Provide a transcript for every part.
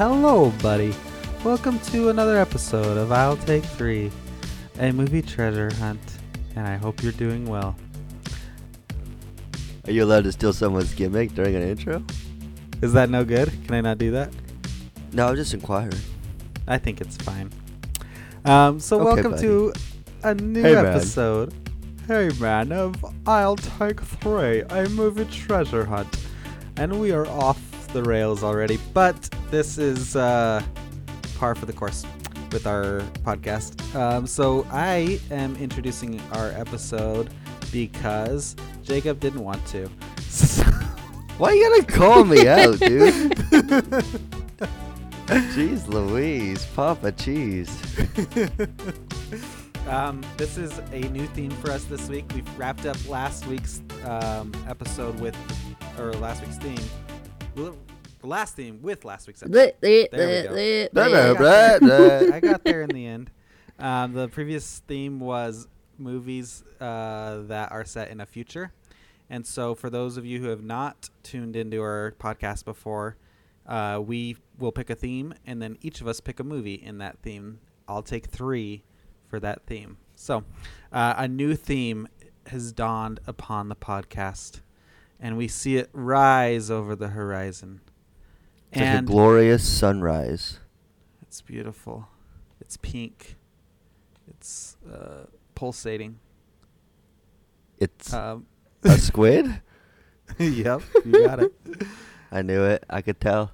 hello, buddy. Welcome to another episode of I'll Take Three, a movie treasure hunt, and I hope you're doing well. Are you allowed to steal someone's gimmick during an intro? Is that no good? Can I not do that? No, I'm just inquiring. I think it's fine. Um, so Okay, welcome buddy. to a new Hey, man. episode. Hey man, of I'll Take Three, a movie treasure hunt, and we are off the rails already. But this is uh, par for the course with our podcast. Um, so I am introducing our episode because Jacob didn't want to. Why you gotta call me out, dude? Jeez Louise, Papa Cheese. Um, this is a new theme for us this week. We've wrapped up last week's um, episode with, or last week's theme, last theme with last week's episode. Bleh, bleh, There we go. bleh, Blah, bleh. blah, blah, blah. I got there in the end. Um, the previous theme was movies uh, that are set in a future. And so, for those of you who have not tuned into our podcast before, uh, we will pick a theme, and then each of us pick a movie in that theme. I'll take three for that theme. So, uh, a new theme has dawned upon the podcast, and we see it rise over the horizon. It's like a glorious sunrise. it's beautiful. It's pink. It's uh, pulsating. It's Um, a squid? yep, you got it. I knew it. I could tell.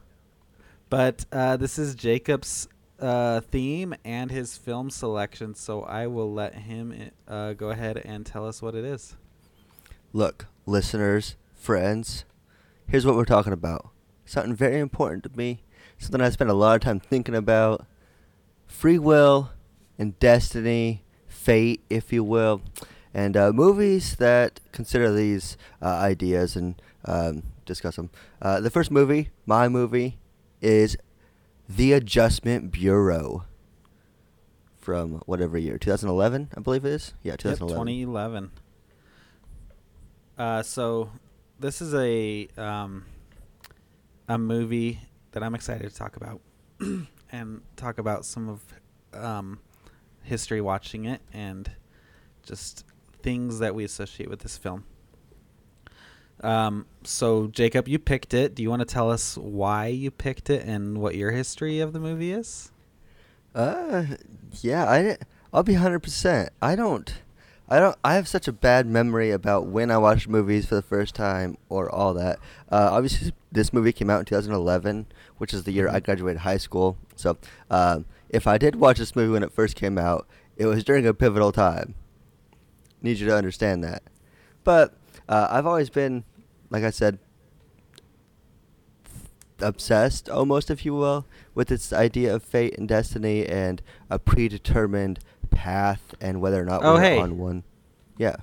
But uh, this is Jacob's uh, theme and his film selection, so I will let him uh, go ahead and tell us what it is. Look, listeners, friends, here's what we're talking about. Something very important to me. Something I spend a lot of time thinking about. Free will and destiny, fate, if you will. And uh, movies that consider these uh, ideas and um, discuss them. Uh, the first movie, my movie, is The Adjustment Bureau. From whatever year, 2011, I believe it is. Yeah, Yep, 2011. 2011. Uh, so this is a um, a movie that I'm excited to talk about and talk about some of um, history watching it and just things that we associate with this film. Um, so Jacob, you picked it. Do you want to tell us why you picked it and what your history of the movie is? Uh, yeah, I, I'll be hundred percent. I don't, I don't. I have such a bad memory about when I watched movies for the first time or all that. Uh, obviously, this movie came out in 2011, which is the year I graduated high school. So, um, if I did watch this movie when it first came out, it was during a pivotal time. Need you to understand that. But uh, I've always been, like I said, obsessed, almost, if you will, with this idea of fate and destiny and a predetermined path and whether or not Oh, we're hey. on one. Yeah.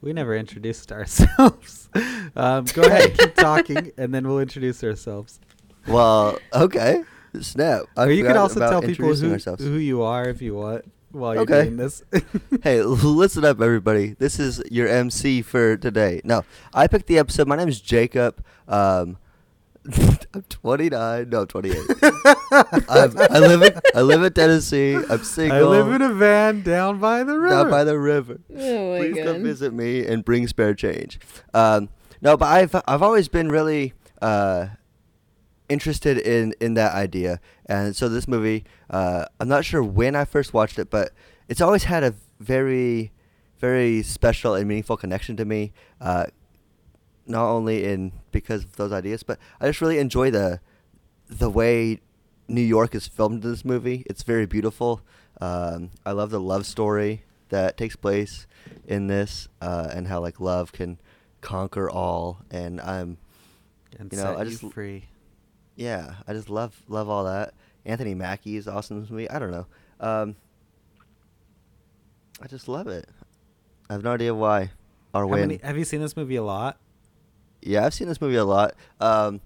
We never introduced ourselves. um, go ahead, keep talking, and then we'll introduce ourselves. Well, okay. Snap. I you can also tell people who, ourselves. who you are if you want while you're Okay. doing this. hey, listen up, everybody. This is your MC for today. No, I picked the episode. My name is Jacob. Um, I'm 29. No, I'm 28. I'm, I live in I live in Tennessee. I'm single. I live in a van down by the river. down by the river. Oh my Please come visit me and bring spare change. Um, no, but I've I've always been really uh, interested in in that idea, and so this movie, uh, I'm not sure when I first watched it, but it's always had a very very special and meaningful connection to me. Uh, not only in because of those ideas, but I just really enjoy the the way New York is filmed in this movie. It's very beautiful. Um, I love the love story that takes place in this, uh, and how like love can conquer all. And I'm, and you know, I just- free. yeah, I just love love all that. Anthony Mackie is awesome in this movie. I don't know. Um, I just love it. I have no idea why or How when. many, have you seen this movie a lot? Yeah, I've seen this movie a lot. Um,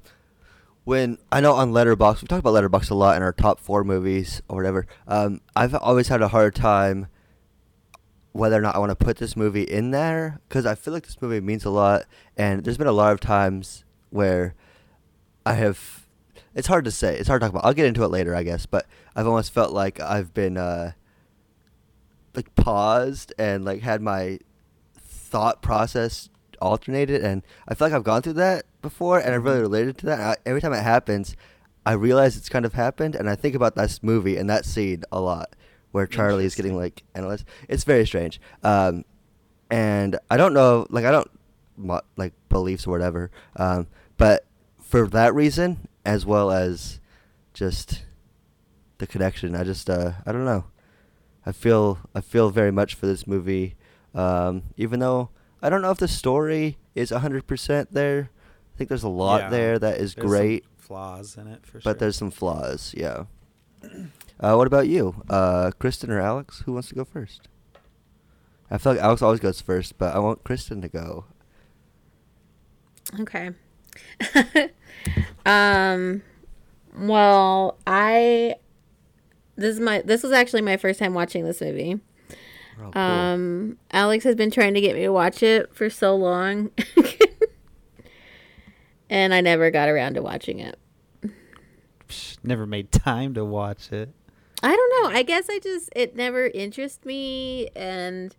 when I know on Letterboxd, we talk about Letterboxd a lot in our top four movies or whatever. Um, I've always had a hard time whether or not I want to put this movie in there because I feel like this movie means a lot, and there's been a lot of times where I have it's hard to say. It's hard to talk about. I'll get into it later, I guess. But I've almost felt like I've been uh, like paused and like had my thought process alternated, and I feel like I've gone through that before, and I really Mhm. related to that. I, every time it happens, I realize it's kind of happened, and I think about this movie and that scene a lot, where Charlie is getting like analyzed. It's very strange, um, and I don't know, like I don't like beliefs or whatever, um, but for that reason, as well as just the connection, I just uh, I don't know. I feel I feel very much for this movie, um, even though I don't know if the story is hundred percent there. I think there's a lot Yeah. there that is There's some great, flaws in it for sure. but there's some flaws. Yeah. Uh, what about you, uh, Kristen or Alex? Who wants to go first? I feel like Alex always goes first, but I want Kristen to go. Okay. um well, I this is my this was actually my first time watching this movie. Oh, cool. Um Alex has been trying to get me to watch it for so long. and I never got around to watching it. Never made time to watch it. I don't know. I guess I just it never interested me and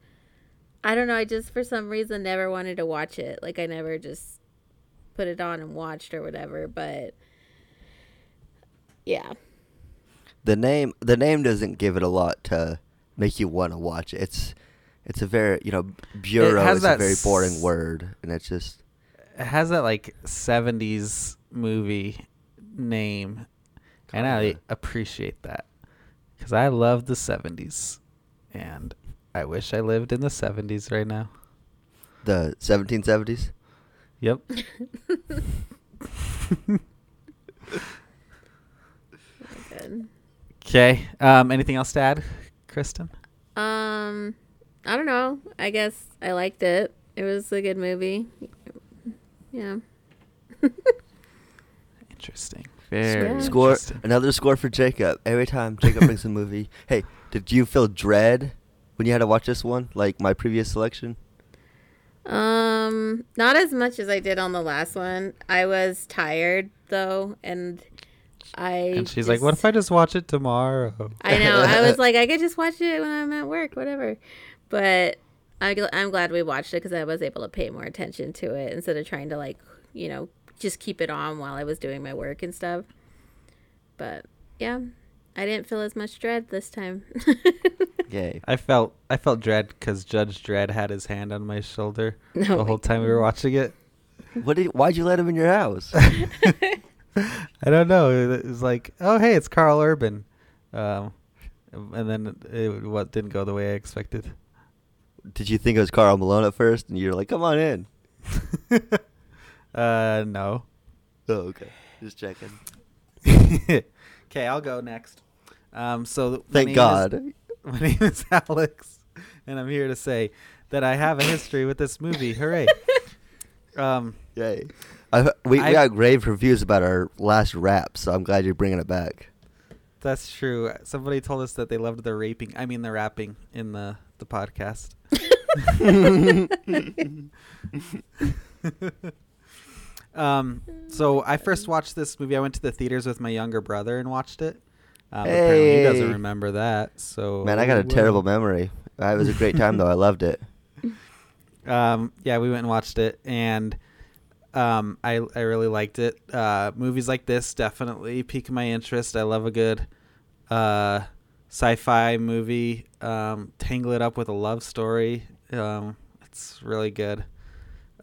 I don't know, I just for some reason never wanted to watch it. Like I never just put it on and watched or whatever, but yeah. the name the name doesn't give it a lot to make you want to watch it. It's it's a very you know bureau has is a very boring s- word, and it's just It has that like '70s movie name, and I appreciate that because I love the '70s, and I wish I lived in the '70s right now. the 1770s. Yep. Okay. Um. Anything else to add, Kristen? Um I don't know. I guess I liked it. It was a good movie. Yeah. Interesting. Very Yeah. Score interesting. another score for Jacob. Every time Jacob brings a movie. Hey, did you feel dread when you had to watch this one, like my previous selection? Um, not as much as I did on the last one. I was tired though, and I. And she's like, "What if I just watch it tomorrow?" I know. I was like, I could just watch it when I'm at work, whatever. But I, I'm glad we watched it because I was able to pay more attention to it instead of trying to like, you know, just keep it on while I was doing my work and stuff. But yeah, I didn't feel as much dread this time. Yay. I felt I felt dread because Judge Dredd had his hand on my shoulder No, the my whole time we were watching it. What did? Why'd you let him in your house? I don't know. It was like, oh hey, it's Karl Urban, um, and then it what didn't go the way I expected. did you think it was Karl Malone at first, and you're like, "Come on in"? uh, no. Oh, okay. Just checking. okay, I'll go next. Um, so Thank name is- God. my name is Alex, and I'm here to say that I have a history with this movie. Hooray! Um, Yay. I, we, we got rave reviews about our last rap, so I'm glad you're bringing it back. that's true. Somebody told us that they loved the raping. I mean, the rapping in the the podcast. um, so I first watched this movie. I went to the theaters with my younger brother and watched it. Um, Apparently, he doesn't remember that. So Man, I got a terrible memory. It was a great time though. I loved it. Um, yeah, we went and watched it, and um, I I really liked it. Uh, movies like this definitely pique my interest. I love a good uh, sci-fi movie. Um, tangle it up with a love story. Um, it's really good.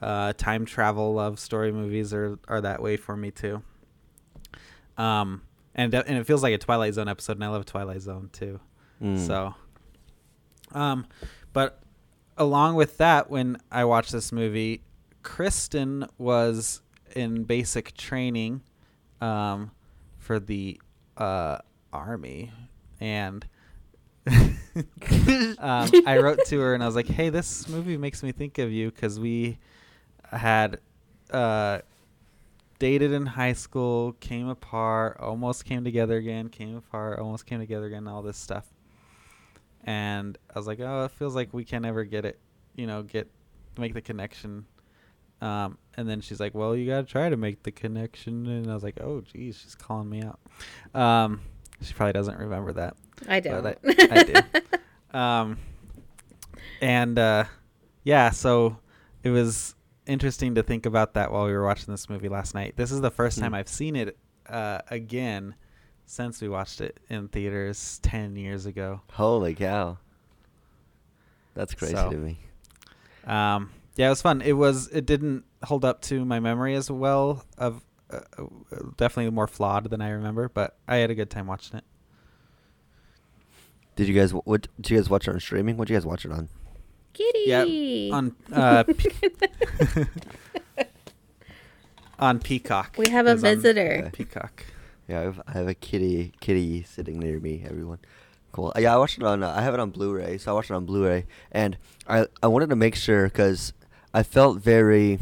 Uh, time travel love story movies are are that way for me too. Um, and and it feels like a Twilight Zone episode, and I love Twilight Zone too. Mm. So, um, but along with that, when I watched this movie, Kristen was in basic training um, for the uh, army, and um, I wrote to her and I was like, "Hey, this movie makes me think of you because we had uh, dated in high school, came apart, almost came together again, came apart, almost came together again, all this stuff." And I was like, "Oh, it feels like we can never get it, you know, get make the connection Um, and then she's like, "Well, you gotta try to make the connection." And I was like, "Oh, geez, she's calling me out." Um, she probably doesn't remember that. I but don't. I, I do. Um, and uh, yeah, so it was interesting to think about that while we were watching this movie last night. This is the first time Hmm. I've seen it uh, again since we watched it in theaters ten years ago. Holy cow. That's crazy So- to me. Um, yeah, it was fun. It was. It didn't hold up to my memory as well. Of uh, uh, definitely more flawed than I remember, but I had a good time watching it. Did you guys what did you guys watch it on streaming? What did you guys watch it on? Kitty. Yeah, on uh, Pe- on Peacock. We have a It on visitor. Peacock. Yeah, I have, I have a kitty kitty sitting near me. Everyone, cool. Yeah, I watched it on. Uh, I have it on Blu-ray, so I watched it on Blu-ray, and I I wanted to make sure because I felt very,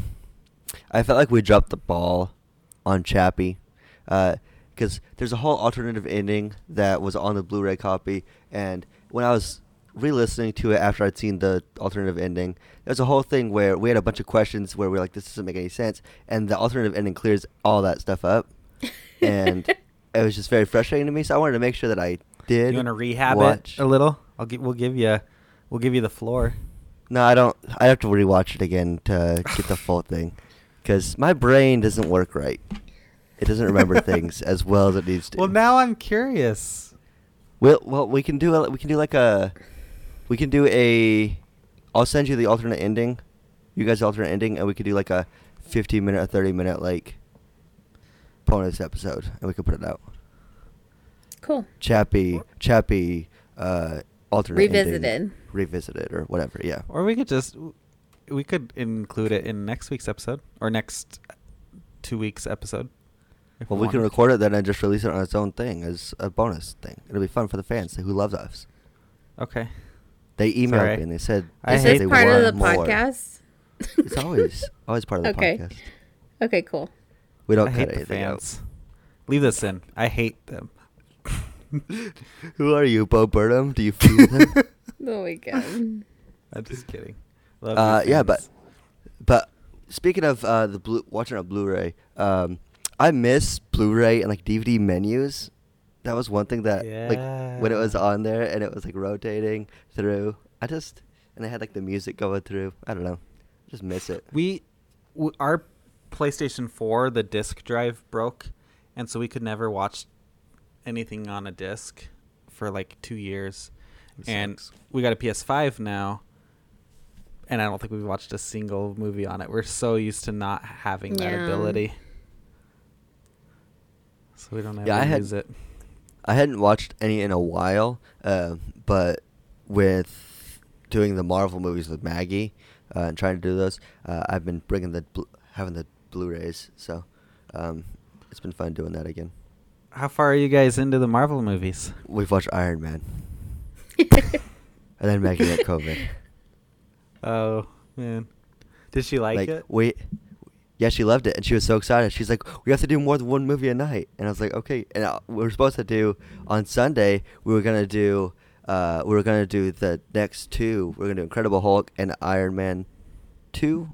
I felt like we dropped the ball on Chappie, uh, because there's a whole alternative ending that was on the Blu-ray copy, and when I was re-listening to it after I'd seen the alternative ending, there's a whole thing where we had a bunch of questions where we are like, this doesn't make any sense, and the alternative ending clears all that stuff up and it was just very frustrating to me. So I wanted to make sure that I did. You want to rehab watch. it a little? I'll give. We'll give you. We'll give you the floor. No, I don't. I have to rewatch it again to get the full thing, because my brain doesn't work right. It doesn't remember things as well as it needs to. Well, now I'm curious. Well, well, we can do a, we can do like a, we can do a, I'll send you the alternate ending, you guys alternate ending, and we could do like a, fifteen minute or thirty minute like, bonus episode, and we could put it out. Cool. Chappie, Chappie, uh, alternate ending, Revisited. it or whatever. Yeah. Or we could just. We could include it in next week's episode or next two weeks episode. Well, we can record it then and just release it on its own thing as a bonus thing. It'll be fun for the fans who love us. Okay. They emailed Sorry. me and they said I Is they this hate part of the more. podcast? It's always always part of the Okay. podcast. Okay, cool. We don't I cut hate the anything out. fans. Leave this in. I hate them. Who are you, Bo Burnham? Do you feel them? Oh my god. I'm just kidding. Love Uh, yeah, but but speaking of uh, the blue, watching on Blu-ray, um, I miss Blu-ray and like DVD menus. That was one thing that like when it was on there and it was like rotating through. I just and it had like the music going through. I don't know, just miss it. we w- our PlayStation 4 the disc drive broke and so we could never watch anything on a disc for like 2 years. It and sucks. we got a PS5 now and I don't think we've watched a single movie on it. We're so used to not having that Yeah. ability. So we don't ever Yeah, I had- use it. I hadn't watched any in a while, uh, but with doing the Marvel movies with Maggie uh, and trying to do those, uh, I've been bringing the bl- having the Blu-rays, so um, it's been fun doing that again. How far are you guys into the Marvel movies? We've watched Iron Man, and then Maggie got COVID. Oh, man. Did she like, it? we, yeah, she loved it, and she was so excited. She's like, "We have to do more than one movie a night," and I was like, "Okay." And uh, we were supposed to do on Sunday. We were gonna do, uh, we were gonna do the next two. We are gonna do Incredible Hulk and Iron Man, two,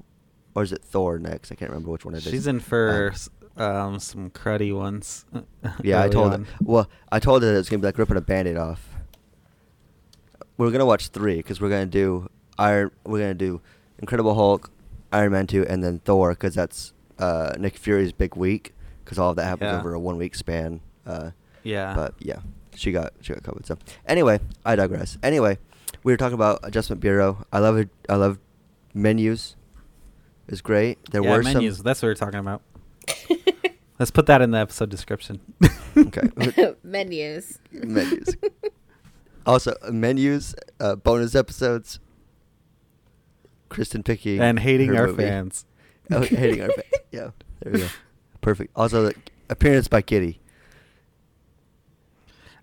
or is it Thor next? I can't remember which one it is. She's in for Um, um, some cruddy ones. Yeah, I told on. her. Well, I told her that it was gonna be like ripping a band-aid off. We're gonna watch three because we're gonna do Iron. We're gonna do Incredible Hulk, Iron Man two, and then Thor because that's uh, Nick Fury's big week because all of that happens Yeah. over a one-week span. Uh, Yeah. But yeah, she got she got covered. So anyway, I digress. Anyway, we were talking about Adjustment Bureau. I love it. I love menus. It's great. There yeah, were menus. some. That's what we're talking about. Let's put that in the episode description. Okay. Menus. menus. Also, menus, uh, bonus episodes. Kristen picking and hating our movie. fans. Oh, hating our fans. Yeah, there we go. Perfect. Also, the appearance by Kitty.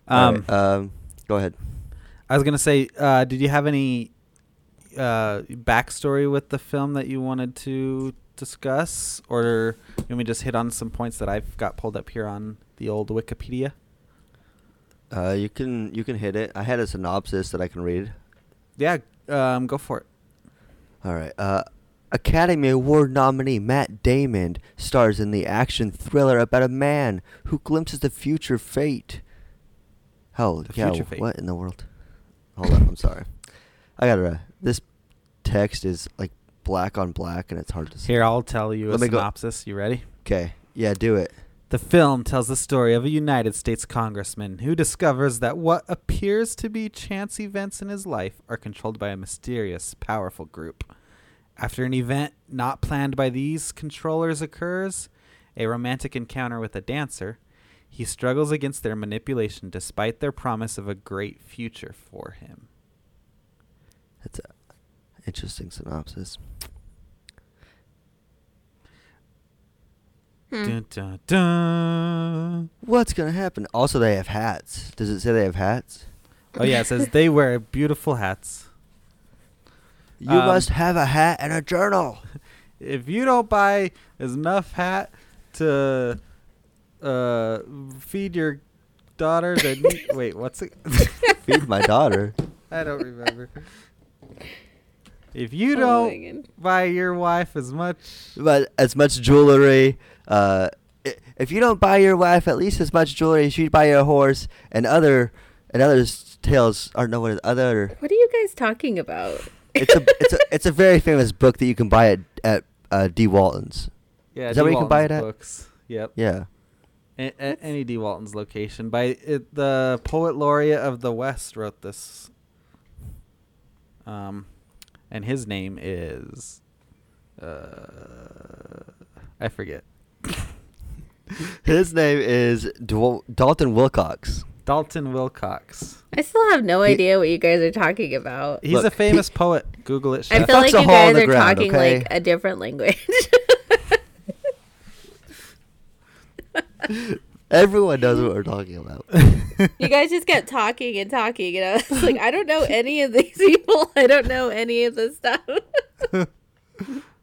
Um, right, um, go ahead. I was gonna say, uh, did you have any uh, backstory with the film that you wanted to discuss, or you want me to just hit on some points that I've got pulled up here on the old Wikipedia? Uh, you can you can hit it. I had a synopsis that I can read. Yeah, um, go for it. All right. Uh, Academy Award nominee Matt Damon stars in the action thriller about a man who glimpses the future fate. Hell, The yeah, future fate. what in the world? Hold on, I'm sorry. I gotta. This text is like black on black, and it's hard to see. Here, I'll tell you a Let go- synopsis. You ready? Okay, yeah, do it. The film tells the story of a United States congressman who discovers that what appears to be chance events in his life are controlled by a mysterious, powerful group. After an event not planned by these controllers occurs, a romantic encounter with a dancer, he struggles against their manipulation despite their promise of a great future for him. That's a interesting synopsis. Hmm. Dun, dun, dun. What's gonna happen? Also, they have hats. Does it say they have hats? Oh, yeah, it says they wear beautiful hats. You Um, must have a hat and a journal. if you don't buy enough hat to uh, feed your daughter, then wait, what's it? Feed my daughter. I don't remember. If you Oh don't my God. buy your wife as much, But as much jewelry. Uh, if you don't buy your wife at least as much jewelry as you buy your horse and other and other tales are no what is other. What are you guys talking about? It's a it's a it's a very famous book that you can buy at at uh, D Walton's. yeah, Is that where you can buy it at? Books. Yep. Yeah. A- a- any D. Walton's location. By it, the poet laureate of the West wrote this. Um, and his name is, uh, I forget. His name is Dwal- Dalton Wilcox. Dalton Wilcox. I still have no He- idea what you guys are talking about. He's Look, a he- famous poet. Google it. I feel like you guys are ground, talking okay? like a different language. Everyone knows what we're talking about. you guys just kept talking and talking, and I was like, I don't know any of these people. I don't know any of this stuff.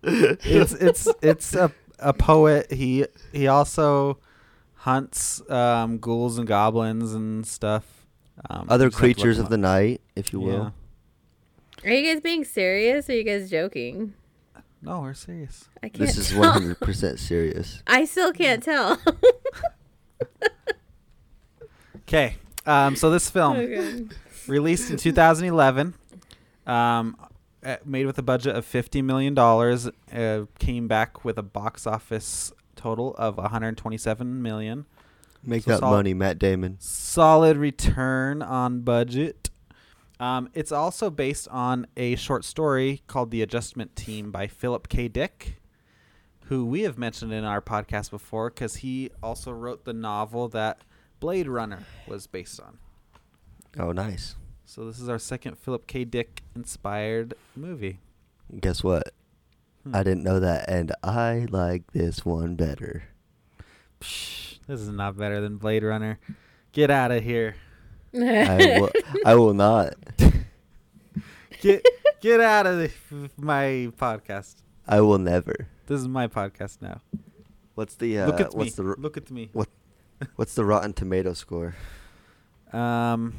it's it's it's a a poet. He he also hunts um, ghouls and goblins and stuff. Um, Other you just have to look creatures of the night, if you will. Are you guys being serious? Or are you guys joking? No, we're serious. I can't. This is 100% serious. I still can't tell. Okay. Um, so this film God. released in 2011, um, uh, made with a budget of 50 million dollars, uh, came back with a box office total of 127 million. Make So that solid- money, Matt Damon. solid return on budget. Um, it's also based on a short story called The Adjustment Team by Philip K. Dick, who we have mentioned in our podcast before because he also wrote the novel that Blade Runner was based on. Oh, nice. So this is our second Philip K. Dick inspired movie. Guess what? Hmm. I didn't know that, and I like this one better. Psh, this is not better than Blade Runner. Get out of here. I will. I will not. Get get out of the, my podcast. I will never. This is my podcast now. What's the uh, Look at what's me. the Look at me. what what's the Rotten Tomato score? Um.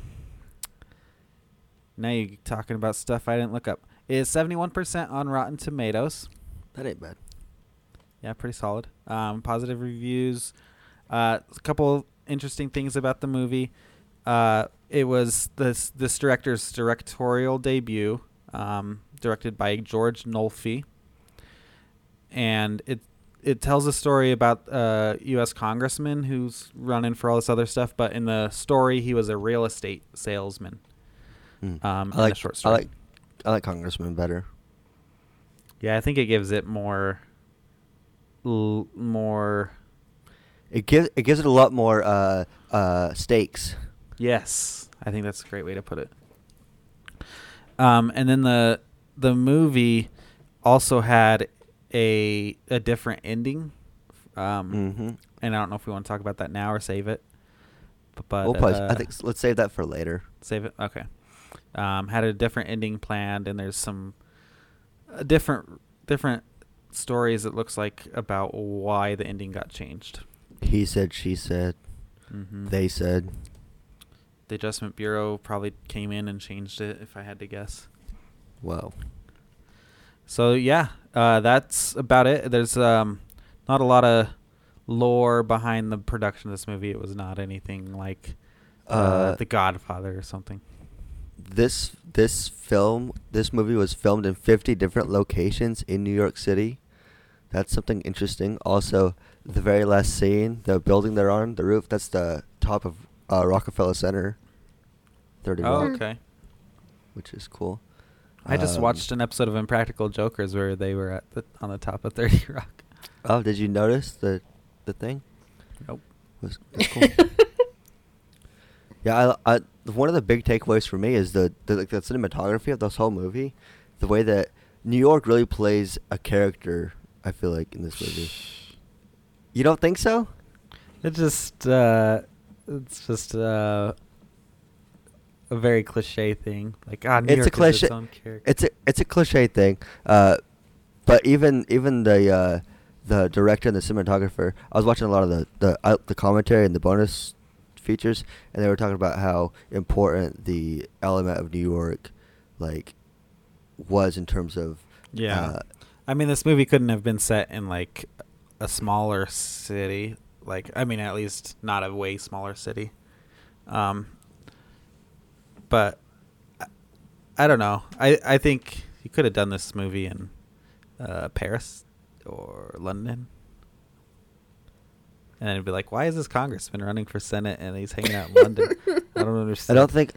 Now you're talking about stuff I didn't look up. It is seventy one percent on Rotten Tomatoes. That ain't bad. Yeah, pretty solid. Um, positive reviews. Uh, a couple interesting things about the movie. Uh, it was this this director's directorial debut, um, directed by George Nolfi, and it it tells a story about a U.S. congressman who's running for all this other stuff. But in the story, he was a real estate salesman. Hmm. Um, I like short I like I like Congressman better. Yeah, I think it gives it more, l- more. It gives it gives it a lot more uh uh stakes. Yes, I think that's a great way to put it. Um, and then the the movie also had a a different ending. Um, Mm-hmm. and I don't know if we want to talk about that now or save it. But, but we'll probably, uh, I think let's save that for later. save it. Okay. Um, had a different ending planned, and there's some uh, different different stories. It looks like about why the ending got changed. He said, she said, Mm-hmm. they said. the Adjustment Bureau probably came in and changed it, if I had to guess. Wow. So yeah, Uh, that's about it. There's um, not a lot of lore behind the production of this movie. It was not anything like uh, Uh, The Godfather or something. This this film, this movie was filmed in 50 different locations in New York City. That's something interesting. Also, the very last scene, the building they're on, the roof, that's the top of uh, Rockefeller Center. 30 Oh, okay. which is cool. I just Um, watched an episode of Impractical Jokers where they were at the on the top of Thirty Rock. Oh, did you notice the the thing? Nope. Was it's cool. yeah, I, I one of the big takeaways for me is the, the like the cinematography of this whole movie, the way that New York really plays a character. I feel like in this movie. You don't think so? It just uh, it's just uh, a very cliche thing. Like ah, New It's a York is cliche- its own character. It's a it's a cliche thing, uh, but even even the uh, the director and the cinematographer, I was watching a lot of the the uh, the commentary and the bonus features, and they were talking about how important the element of New York, like, was in terms of Yeah. uh, I mean, this movie couldn't have been set in like a smaller city. Like, I mean, at least not a way smaller city. Um, but I, I don't know. I I think you could have done this movie in uh, Paris or London. And then it'd be like, why is this congressman running for senate and he's hanging out in London? I don't I understand. don't think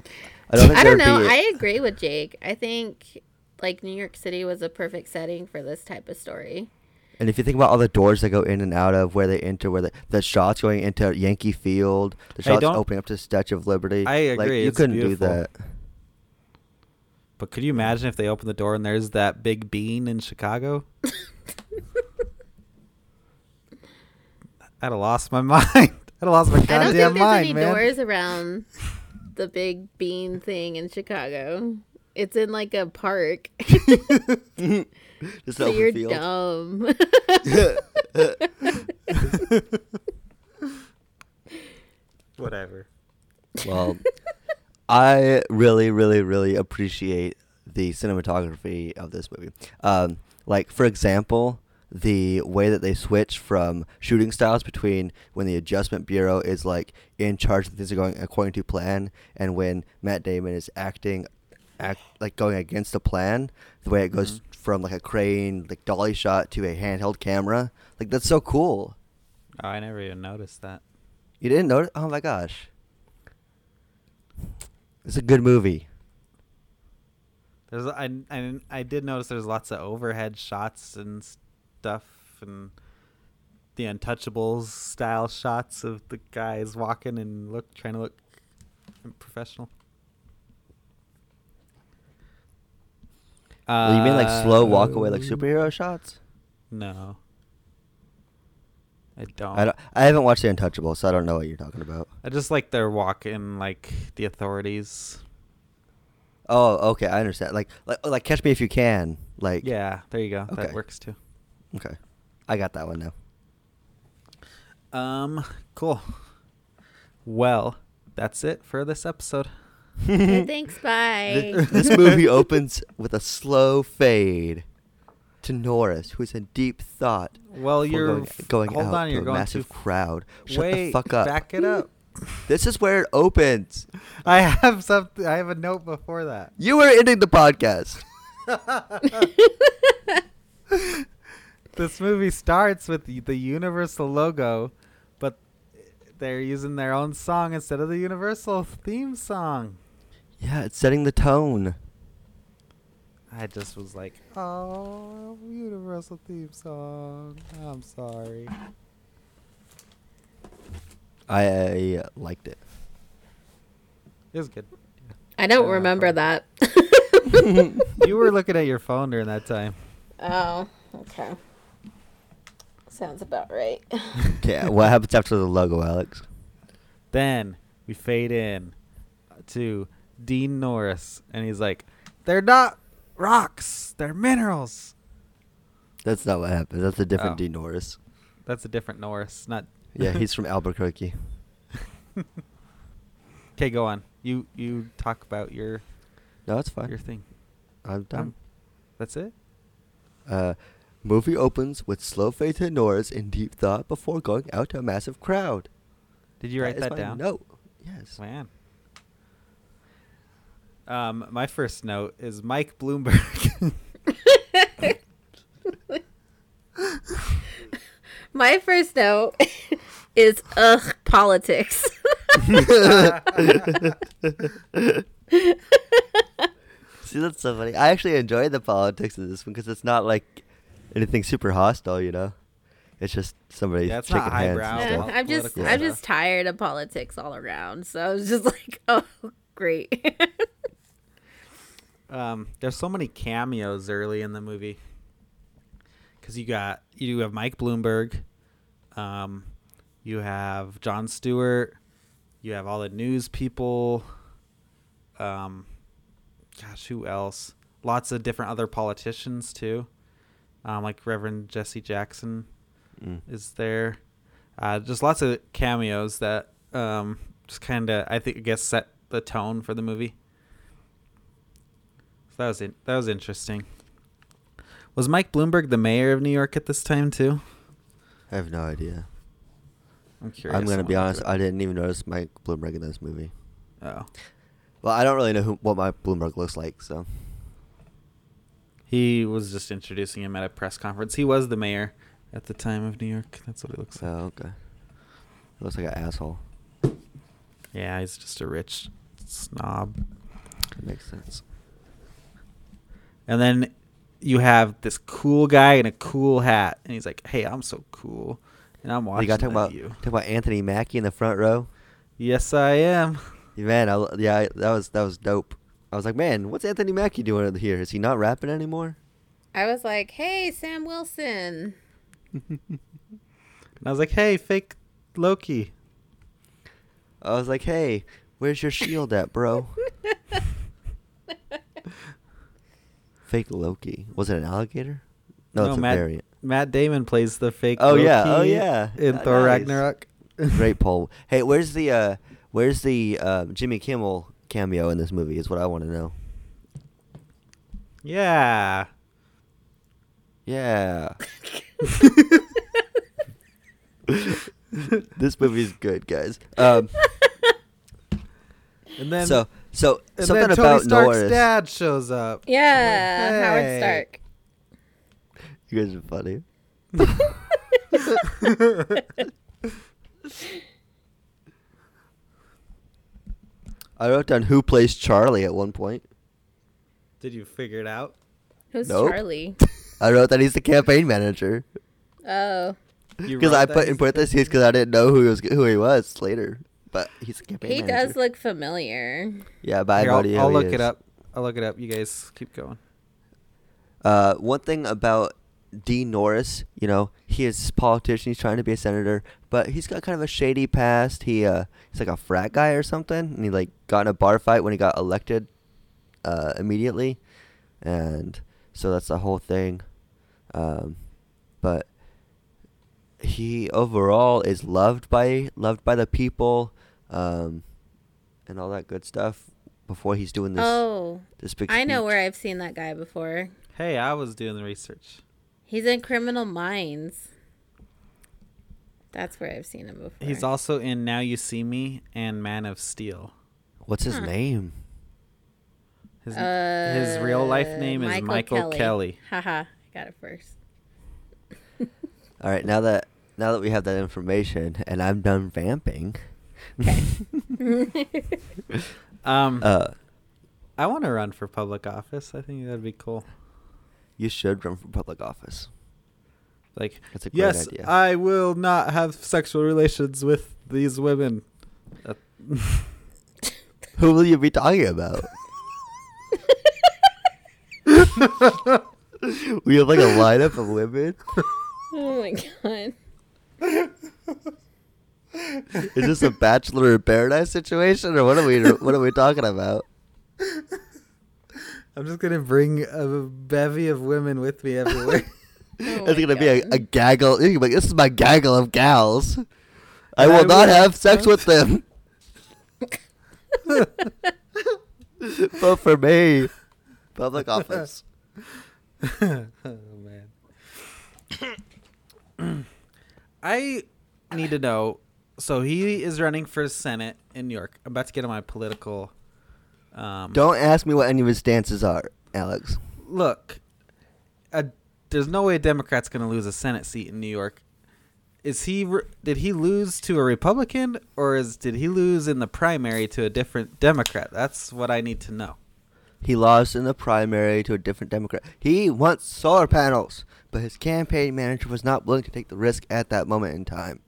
I don't think I don't know. be I agree with Jake. I think like New York City was a perfect setting for this type of story. And if you think about all the doors that go in and out of, where they enter, where the, the shots going into Yankee Field, the shots don't- opening up to Statue of Liberty, I like agree, you it's couldn't beautiful. do that. But could you imagine if they open the door and there's that big bean in Chicago? I'd have lost my mind. I'd have lost my goddamn mind, man. I don't think goddamn there's mind, any man. doors around the big bean thing in Chicago. It's in like a park. Just so an you're field. dumb. Whatever. Well, I really, really, really appreciate the cinematography of this movie. Um, like, for example, the way that they switch from shooting styles between when the Adjustment Bureau is like in charge of things are going according to plan, and when Matt Damon is acting, act like going against the plan. The way it goes Mhm. from like a crane, like dolly shot to a handheld camera, like that's so cool. Oh, I never even noticed that. You didn't notice? Oh my gosh. It's a good movie. There's I, I I did notice there's lots of overhead shots and stuff and the Untouchables style shots of the guys walking and look trying to look professional. Well, you mean like slow walk away like Uh, superhero shots? No. I don't. I don't, I haven't watched The Untouchable, so I don't know what you're talking about. I just like their walk in like the authorities. Oh, okay, I understand. Like like like Catch Me If You Can. Like Yeah, there you go. Okay. That works too. Okay. I got that one now. Um, cool. Well, that's it for this episode. Okay, thanks. Bye. Th- this movie opens with a slow fade to Norris, who's in deep thought. Well, you're going, f- going hold out on, to you're a going massive too crowd. Shut Wait, the fuck up. back it up. This is where it opens. I have something. I have a note before that. You were ending the podcast. this movie starts with the, the Universal logo, but they're using their own song instead of the Universal theme song. Yeah, it's setting the tone. I just was like, "Oh, Universal theme song." I'm sorry. I uh, liked it. It was good. I don't Uh, remember fine. that. you were looking at your phone during that time. Oh, okay. Sounds about right. Okay, what happens after the logo, Alex? Then we fade in to Dean Norris, and he's like, "They're not rocks; they're minerals." That's not what happens. That's a different Oh. Dean Norris. That's a different Norris, not. Yeah, he's from Albuquerque. Okay, go on. You you talk about your No, that's fine. your thing. I'm done. Um, that's it. Uh, Movie opens with slow fade to Norris in deep thought before going out to a massive crowd. Did you write that down? Note. Yes. Man. Um, my first note is Mike Bloomberg. My first note is ugh politics. See, that's so funny. I actually enjoy the politics of this one because it's not like anything super hostile, you know. It's just somebody Yeah, shaking hands. highbrow. and Yeah. I'm just political I'm just tired of politics all around. So I was just like, oh great. um, there's so many cameos early in the movie. Because you got you have Mike Bloomberg, um, you have Jon Stewart, you have all the news people. Um, gosh, who else? Lots of different other politicians too, um, like Reverend Jesse Jackson. Mm. is there. Uh, just lots of cameos that um, just kind of I think I guess set the tone for the movie. So that was that was interesting. Was Mike Bloomberg the mayor of New York at this time too? I have no idea. I'm curious. I'm gonna be honest. I didn't even notice Mike Bloomberg in this movie. Oh, Well, I don't really know who, what Mike Bloomberg looks like, so he was just introducing him at a press conference. He was the mayor at the time of New York. That's what he looks like. oh okay. Looks like an asshole. Yeah, he's just a rich snob. That makes sense. And then you have this cool guy in a cool hat, and he's like, "Hey, I'm so cool," and I'm watching you got talking about you. talking about Anthony Mackie in the front row. Yes, I am. Yeah, Man, I, l- yeah, I, that was that was dope. I was like, man, what's Anthony Mackie doing here? Is he not rapping anymore? I was like, hey Sam Wilson. And I was like, "Hey, fake Loki." I was like, hey, where's your shield at, bro? Fake Loki. Was it an alligator? No, No, it's a Matt- variant. Matt Damon plays the fake. Oh, yeah. Oh, yeah. In Uh, Thor nice. Ragnarok. Great poll. Hey, where's the uh, where's the uh, Jimmy Kimmel cameo in this movie? Is what I want to know. Yeah. Yeah. this movie's good, guys. Um, And then so so and something then Tony about Stark's Norris. dad shows up. Yeah, Hey. Howard Stark. You guys are funny. I wrote down who plays Charlie at one point. Did you figure it out? Who's Nope. Charlie? I wrote that he's the campaign manager Oh, because I put in parentheses because I didn't know who he was who he was later. But he's the campaign he manager. does look familiar. yeah, but I Here, have no I'll, I'll who he look it is. up. I'll look it up. You guys keep going. Uh, one thing about Dean Norris, you know, he is a politician. He's trying to be a senator, but he's got kind of a shady past. He uh, he's like a frat guy or something, and he like got in a bar fight when he got elected, uh, immediately, and so that's the whole thing. Um, but he overall is loved by loved by the people, um, and all that good stuff. Before he's doing this, oh, this big. I know where I've seen that guy before. Hey, I was doing the research. He's in Criminal Minds. That's where I've seen him before. He's also in Now You See Me and Man of Steel. What's his Huh. name? His his real life Uh, name is Michael Kelly. Haha, I got it first. All right, now that now that we have that information and I'm done vamping, Um, uh, I want to run for public office. I think that'd be cool. you should run for public office. Like, That's a great yes, idea. I will not have sexual relations with these women. Uh, Who will you be talking about? we have like a lineup of women. Oh my god. Is this a bachelor in paradise situation, or what are we what are we talking about? I'm just gonna bring a bevy of women with me everywhere. Oh it's gonna be a, a gaggle. you can be like, This is my gaggle of gals. I will I not will- have sex with them. but for me. Public office. oh man. I need to know. So he is running for Senate in New York. I'm about to get on my political. Um, Don't ask me what any of his stances are, Alex. look. A, there's no way a Democrat's going to lose a Senate seat in New York. Is he? Did he lose to a Republican, or is did he lose in the primary to a different Democrat? That's what I need to know. He lost in the primary to a different Democrat. He wants solar panels, but his campaign manager was not willing to take the risk at that moment in time.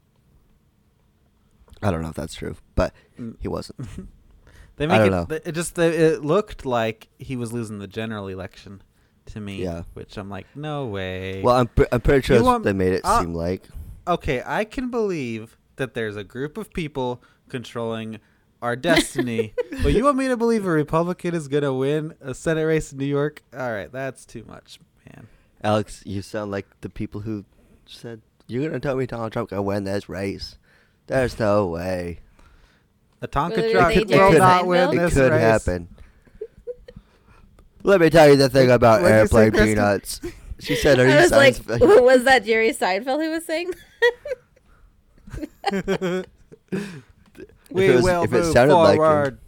I don't know if that's true, but Mm. he wasn't. They I don't it. know. It just it looked like he was losing the general election to me. Yeah. Which I'm like, no way. Well, I'm, pre- I'm pretty sure that's want- what they made it uh, seem like. okay, I can believe that there's a group of people controlling our destiny, but you want me to believe a Republican is gonna win a Senate race in New York? All right, that's too much, man. Alex, you sound like the people who said, You're going to tell me Donald Trump gonna win this race? There's no way. A Tonka Were truck they will Jerry not win Seinfeld? It this could race. happen. Let me tell you the thing about What'd you say, airplane Kristen? peanuts. She said, "Are you I was like, Seinfeld?" was that Jerry Seinfeld who was saying? we it was- will if it move sounded like him. forward.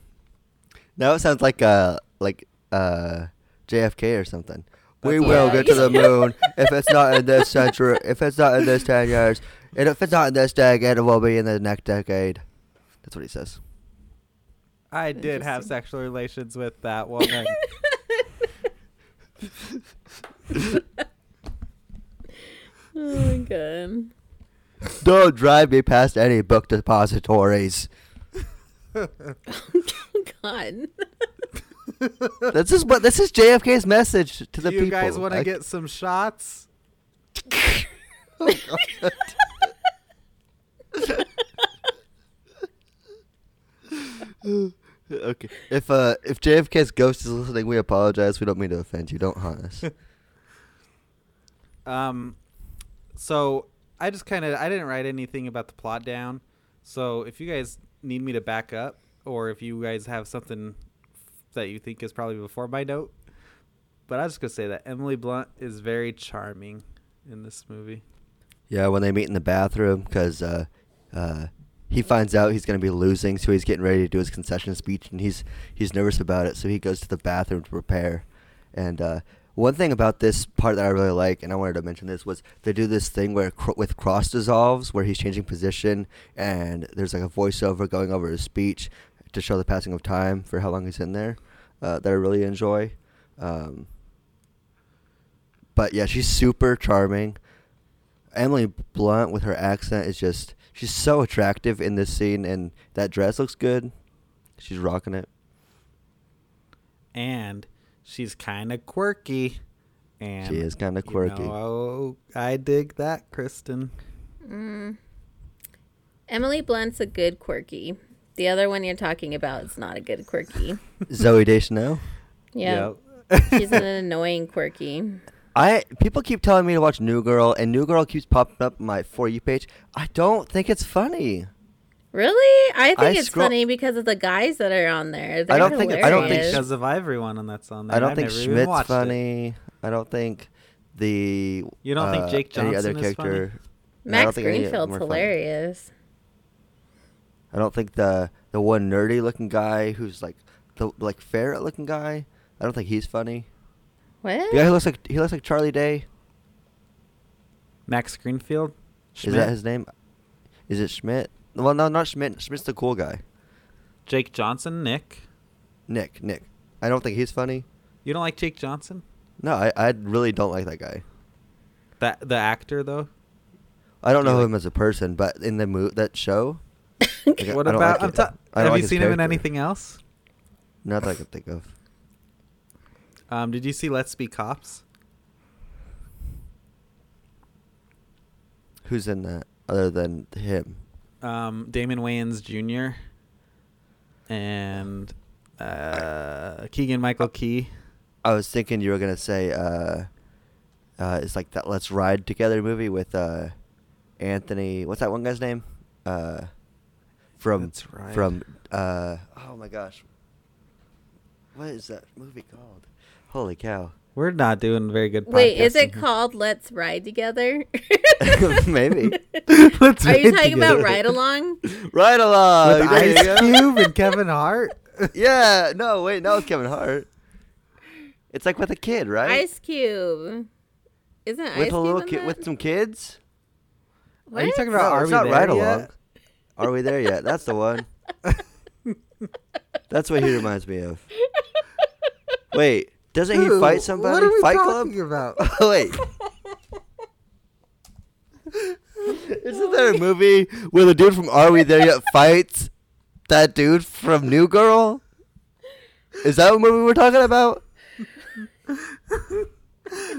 now it sounds like uh like uh JFK or something. we That's will what- get to the moon if it's not in this century. If it's not in this ten years, and if it's not in this decade, it will be in the next decade. That's what he says. I did have sexual relations with that woman. oh my god. Don't drive me past any book depositories. Oh god. This is what this is JFK's message to the Do you people. guys want to I- get some shots? Oh, Okay. If uh if JFK's ghost is listening, we apologize. We don't mean to offend you. Don't haunt us. Um, so I just kind of I didn't write anything about the plot down. So if you guys need me to back up, or if you guys have something that you think is probably before my note, but I was just gonna say that Emily Blunt is very charming in this movie. yeah, when they meet in the bathroom, because uh, uh, he finds out he's gonna be losing, so he's getting ready to do his concession speech, and he's he's nervous about it, so he goes to the bathroom to prepare. And uh, one thing about this part that I really like, and I wanted to mention this, was they do this thing where cr- with cross dissolves, where he's changing position, and there's like a voiceover going over his speech to show the passing of time for how long he's in there. Uh, that I really enjoy. Um, but yeah, she's super charming. Emily Blunt with her accent is just she's so attractive in this scene, and that dress looks good. She's rocking it. and she's kind of quirky. And She is kinda you quirky. oh, I dig that, Kristen. Mm. Emily Blunt's a good quirky. The other one you're talking about is not a good quirky. Zooey Deschanel. Yeah. Yep. She's an annoying quirky. I people keep telling me to watch New Girl, and New Girl keeps popping up on my for you page. I don't think it's funny. Really? I think I it's scroll- funny because of the guys that are on there. I They're don't think- I don't think because of everyone and that's on there. I don't I've think Schmidt's watched it. funny. I don't think the You don't think uh, Jake any other Johnson is funny? character. No, Max think any of them Greenfield's are funny. hilarious. I don't think the the one nerdy looking guy who's like the like ferret looking guy. I don't think he's funny. What? The guy who looks like he looks like Charlie Day. Max Greenfield. Is that his name? Is it Schmidt? Well, no, not Schmidt. Schmidt's the cool guy. Jake Johnson, Nick. Nick. Nick. I don't think he's funny. You don't like Jake Johnson? No, I I really don't like that guy. That the actor though. I don't Do know like- him as a person, but in the mo- that show, like, what I about? like I'm ta- I have like you his seen him in anything else? Not that I can think of. Um, did you see Let's Be Cops? Who's in that other than him? Um, Damon Wayans Jr. and uh, Keegan Michael Key. I was thinking you were gonna say uh, uh, it's like that Let's Ride Together movie with uh, Anthony. What's that one guy's name? Uh, from Let's from uh, oh my gosh, what is that movie called? Holy cow! We're not doing very good. Wait, is it called Let's Ride Together? Maybe. Let's Are you ride talking about. Ride Along? Ride along. with Ice. Cube and Kevin Hart? Yeah. No, wait. No, it's Kevin Hart. It's like with a kid, right? Ice Cube. Isn't Ice with a Cube little in kid that? with some kids. Are you talking about No, Are it's We not There right Yet? along. Are we there yet? That's the one. That's what he reminds me of. Wait, doesn't he fight somebody? What are we fight Club? talking about? Wait. Isn't there a movie where the dude from Are We There Yet fights that dude from New Girl? Is that what movie we're talking about?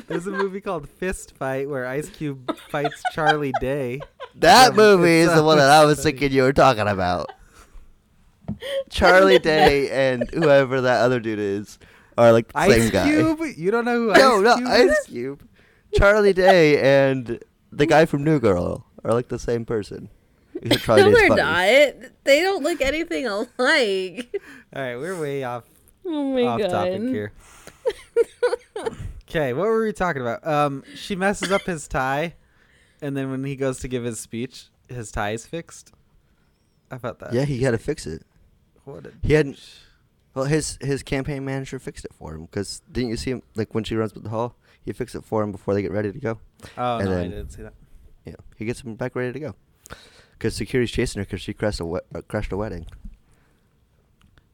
There's a movie called Fist Fight where Ice Cube fights Charlie Day. That Um, movie is the one that I was thinking you were talking about. Charlie Day and whoever that other dude is are like the Ice same guy. Cube? You don't know who No, Ice no, Cube Ice is? Cube. Charlie Day and the guy from New Girl are like the same person. Except Charlie No, Day's they're funny. not. They don't look anything alike. All right, we're way off Oh my off god. topic here. Okay, what were we talking about? Um, she messes up his tie, and then when he goes to give his speech, his tie is fixed. How about that? Yeah, he had to fix it. What a He hadn't- douche. Well, his his campaign manager fixed it for him because didn't you see him like when she runs with the hall? He fixed it for him before they get ready to go. Oh and no, I didn't see that. Yeah, he gets him back ready to go. Because security's chasing her because she crashed a we- uh, crashed a wedding.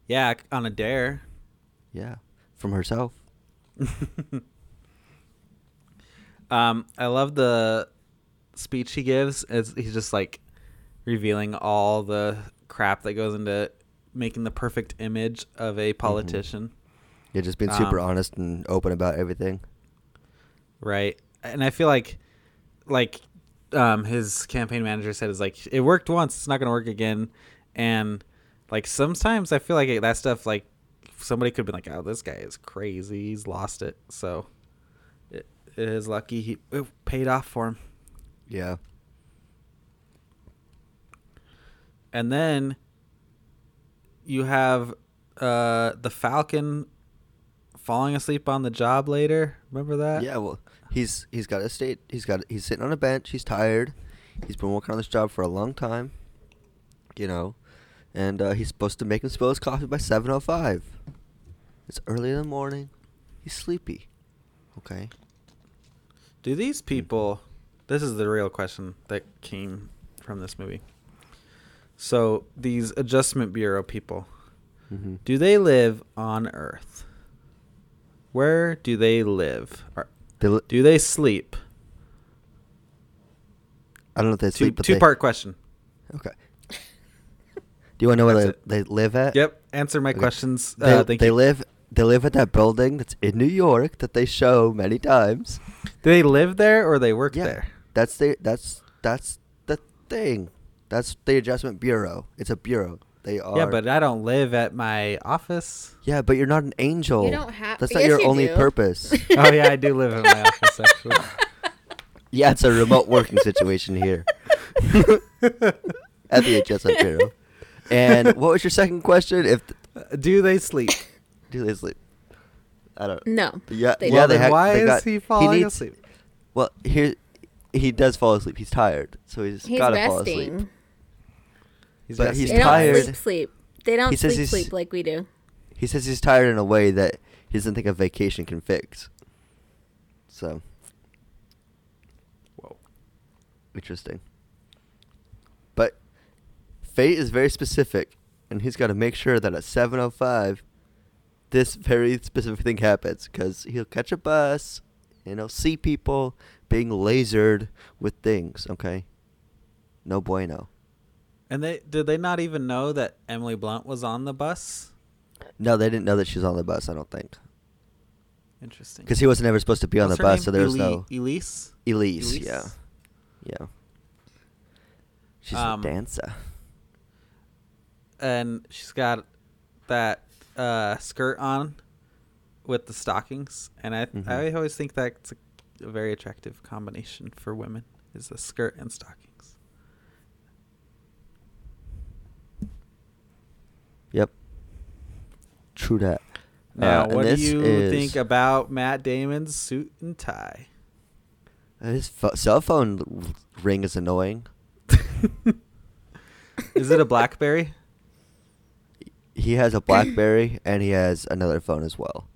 Yeah, on a dare. Yeah, from herself. Um, I love the speech he gives. As he's just like revealing all the crap that goes into making the perfect image of a politician. Yeah, just being super Um, honest and open about everything. right and i feel like like um his campaign manager said is like it worked once it's not gonna work again and like sometimes i feel like that stuff like somebody could be like oh this guy is crazy he's lost it so it, it is lucky he it paid off for him Yeah. and then you have uh the falcon falling asleep on the job later remember that Yeah, well, he's he's got a state. He's got he's sitting on a bench. He's tired. He's been working on this job for a long time. You know, and uh, he's supposed to make him spill his coffee by seven oh five. It's early in the morning. He's sleepy. Okay. Do these people? This is the real question that came from this movie. So these Adjustment Bureau people, Mm-hmm. do they live on Earth? Where do they live? They, li- do they sleep? I don't know if they Two sleep, but two they, part question. Okay. Do you want to know where That's they, it. they live at? Yep. Answer my Okay. questions. They, uh, they you. live they live at that building that's in New York that they show many times. Do they live there or they work Yeah. there? That's the that's that's the thing. That's the adjustment bureau. It's a bureau. They are Yeah, but I don't live at my office. Yeah, but you're not an angel. You don't have- That's not Yes, your you only do. purpose. oh yeah, I do live in my office actually. yeah, it's a remote working situation here at the adjustment bureau. And what was your second question? If Uh, do they sleep? do they sleep? I don't. No. Yeah, They yeah. well, they ha- why they is he falling needs- asleep? Well, here he does fall asleep. He's tired, so he's, He's gotta fall asleep. Resting. He's But he's They don't tired. sleep sleep. They don't He says sleep he's- sleep like we do. He says he's tired in a way that he doesn't think a vacation can fix. So Whoa. interesting. But fate is very specific, and he's got to make sure that at 7:05, this very specific thing happens because he'll catch a bus, and he'll see people being lasered with things. Okay. No bueno. And they did they not even know that Emily Blunt was on the bus? No, they didn't know that she was on the bus. I don't think Interesting. because he wasn't ever supposed to be on the bus, name? so there was Eli- no Elise. Elise. Elise? Yeah, yeah. She's Um, a dancer. And she's got that uh, skirt on with the stockings, and I Mhm. I always think that's a, a very attractive combination for women is a skirt and stockings. Yep. True that. Now, Uh, what do you is- think about Matt Damon's suit and tie? His pho- cell phone ring is annoying. Is it a BlackBerry? He has a BlackBerry and he has another phone as well.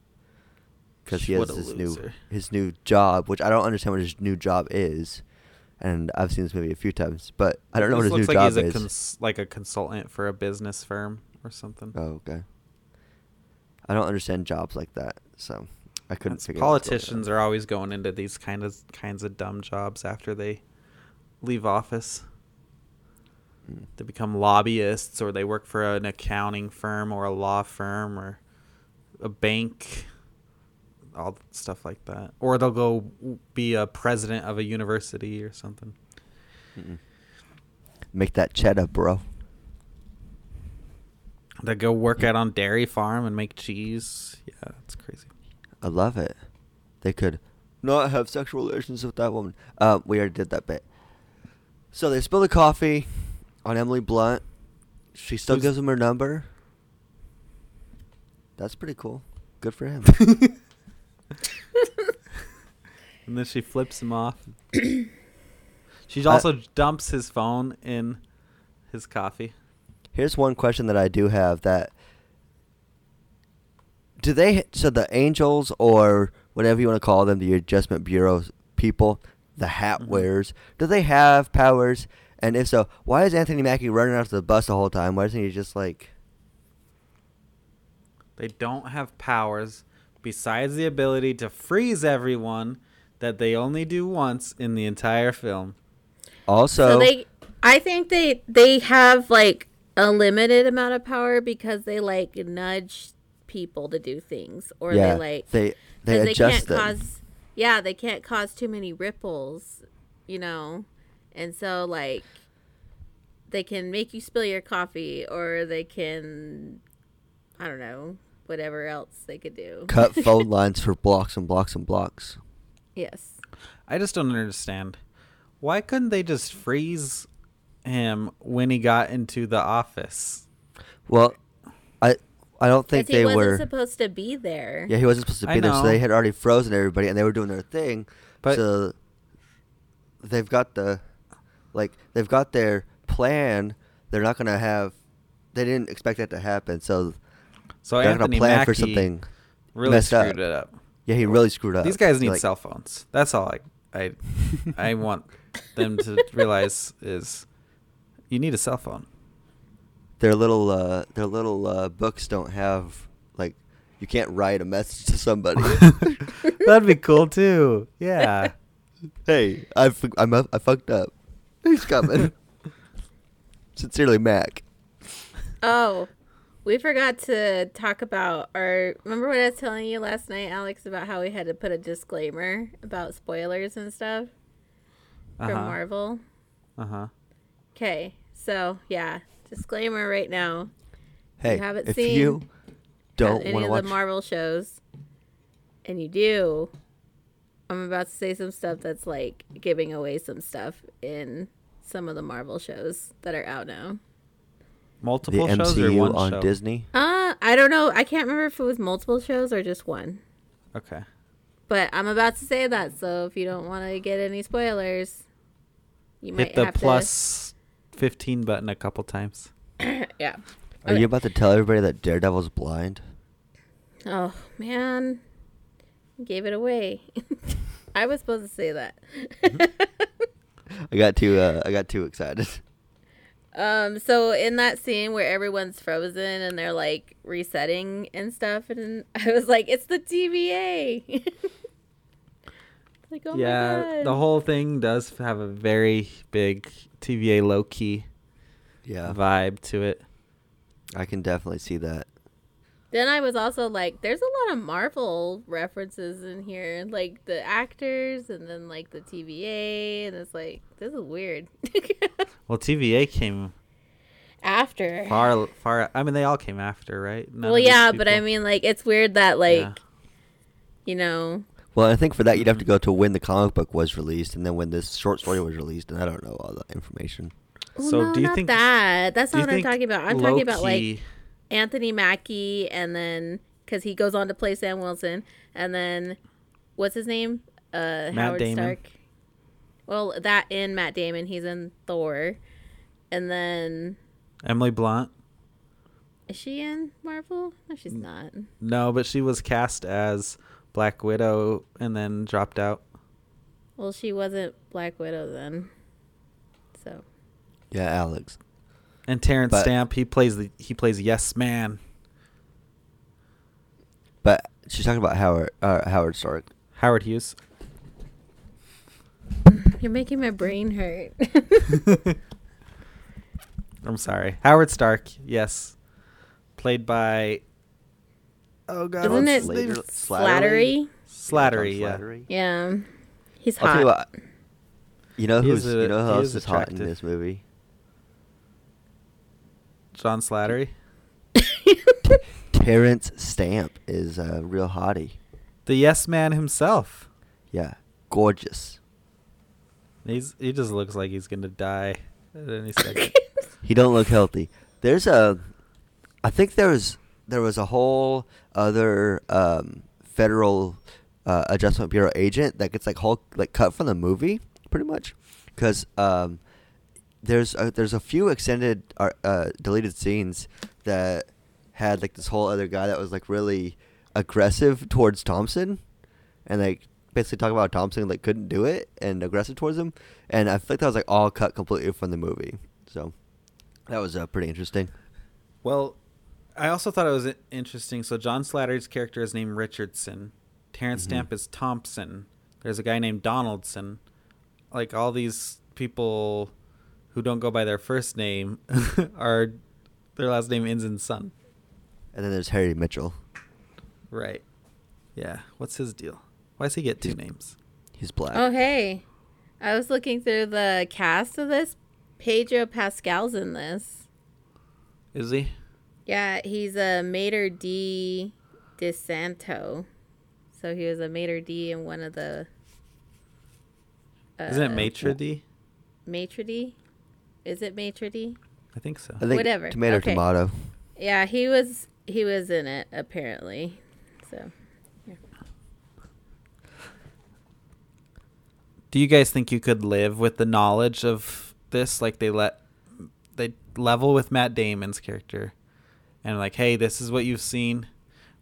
Because he has his new his new job, which I don't understand what his new job is. And I've seen this movie a few times, but I don't know what This his new like job he's is. cons- like a consultant for a business firm or something. oh, okay. I don't understand jobs like that, so I couldn't That's- figure. out what's going politicians are always going into these kind of kinds of dumb jobs after they leave office. Hmm. They become lobbyists or they work for an accounting firm or a law firm or a bank, all stuff like that. Or they'll go be a president of a university or something. Mm-mm. Make that cheddar, bro. They go work out on dairy farm and make cheese. Yeah, that's crazy. I love it. They could not have sexual relations with that woman. Um, we already did that bit. So they spill the coffee on Emily Blunt. She still Who's- gives him her number. That's pretty cool. Good for him. And then she flips him off. she also dumps his phone in his coffee. Here's one question that I do have that do they so the angels or whatever you want to call them the adjustment bureau people the hat Mhm. wearers do they have powers and if so why is anthony mackie running after the bus the whole time why isn't he just like They don't have powers besides the ability to freeze everyone that they only do once in the entire film. also so they i think they they have like a limited amount of power because they like nudge people to do things or yeah they like they they 'cause they adjust can't them. cause yeah they can't cause too many ripples you know? And so like they can make you spill your coffee or they can i don't know whatever else they could do. Cut phone lines for blocks and blocks and blocks. Yes. I just don't understand. Why couldn't they just freeze him when he got into the office? well i i don't think because he they wasn't were supposed to be there Yeah, he wasn't supposed to I be there, so they had already frozen everybody, and they were doing their thing. But- so they've got the, like, they've got their plan. They're not gonna have. They didn't expect that to happen, so So they're Anthony gonna plan Mackie for something. really messed up. screwed it up. Yeah, he really screwed up. These guys need Like, cell phones. That's all I I I want them to realize is you need a cell phone. Their little, uh, their little uh, books don't have like. You can't write a message to somebody. That'd be cool too. Yeah. hey, I fu- I'm up, I fucked up. He's coming. Sincerely, Mac. Oh, we forgot to talk about our. Remember what I was telling you last night, Alex, about how we had to put a disclaimer about spoilers and stuff from Uh-huh. Marvel? Uh-huh. Okay, so yeah, disclaimer right now. Hey, haven't if seen you don't any of watch, the Marvel shows, and you do, I'm about to say some stuff that's like giving away some stuff in some of the Marvel shows that are out now. the Multiple shows or MCU one on show? Disney. Uh, I don't know. I can't remember if it was multiple shows or just one. Okay. But I'm about to say that, so if you don't want to get any spoilers, you might Hit the have plus 15 button a couple times. to. yeah. Are Okay. you about to tell everybody that Daredevil's blind? Oh man, gave it away. I was supposed to say that. I got too uh, I got too excited. um. So in that scene where everyone's frozen and they're like resetting and stuff, and I was like, "It's the TVA." like, oh my yeah, god. the whole thing does have a very big TVA low key Yeah, vibe to it. I can definitely see that. Then I was also like, there's a lot of Marvel references in here, like the actors and then like the TVA, and it's like this is weird. Well, TVA came After, far, far. I mean, they all came after, right? None well, of these yeah, but I mean, like it's weird that like Yeah. you know, Well, I think for that you'd have to go to when the comic book was released, and then when this short story was released, and I don't know all the information. well, So no, do you not think- that? That's not what I'm talking about. I'm talking about like Anthony Mackie and then because he goes on to play Sam Wilson, and then what's his name? Uh, Matt Howard Damon. Stark. Well, that in Matt Damon, he's in Thor, and then Emily Blunt. is she in Marvel? No, she's not. No, but she was cast as Black Widow and then dropped out. Well, she wasn't Black Widow then. So Yeah, Alex. And Terence But- Stamp, he plays the he plays Yes Man. But she's talking about Howard uh, Howard Stark. Howard Hughes. you're making my brain hurt. I'm sorry. Howard Stark, yes. Played by Oh god, Isn't it Slater- Slattery? Slattery, yeah. Slattery. Yeah, he's I'll hot. you what. You know who's is you know who he else is is hot in this movie? John Slattery. Terence Stamp is a real hottie. The Yes Man himself. Yeah, gorgeous. He's he just looks like he's gonna die at any second. He don't look healthy. There's a, I think there was there was a whole other um, federal uh, adjustment bureau agent that gets like whole like cut from the movie pretty much. Because um, there's a, there's a few extended uh, uh, deleted scenes that had like this whole other guy that was like really aggressive towards Thompson and like basically talk about Thompson like couldn't do it and aggressive towards him. And I feel like that was like all cut completely from the movie. So that was uh, pretty interesting. Well, I also thought it was interesting. So John Slattery's character is named Richardson. Terence Mhm. Stamp is Thompson. There's a guy named Donaldson. Like all these people who don't go by their first name are their last name ends in son. And then there's Harry Mitchell. Right. Yeah. What's his deal? Why does he get two names? He's black. Oh hey, I was looking through the cast of this. Pedro Pascal's in this. Is he? Yeah, he's a Mater D DeSanto. So he was a Mater D in one of the. Isn't it uh, Maitre d? Maitre D? Is it Maitre D? I think so. I think Whatever. Tomato, Okay. tomato. Yeah, he was he was in it apparently. So Do you guys think you could live with the knowledge of this? Like they let they level with Matt Damon's character, and like, hey, this is what you've seen.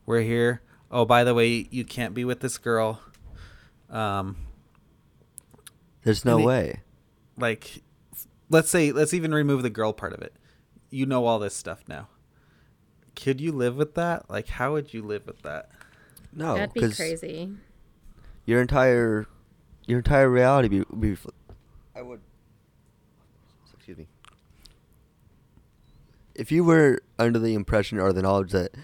We're here. Oh, by the way, you can't be with this girl. Um, There's no And the- way. like, let's say, let's even remove the girl part of it. You know all this stuff now. Could you live with that? Like, how would you live with that? No, that'd be crazy. your entire your entire reality be, be fl- I would excuse me. If you were under the impression or the knowledge that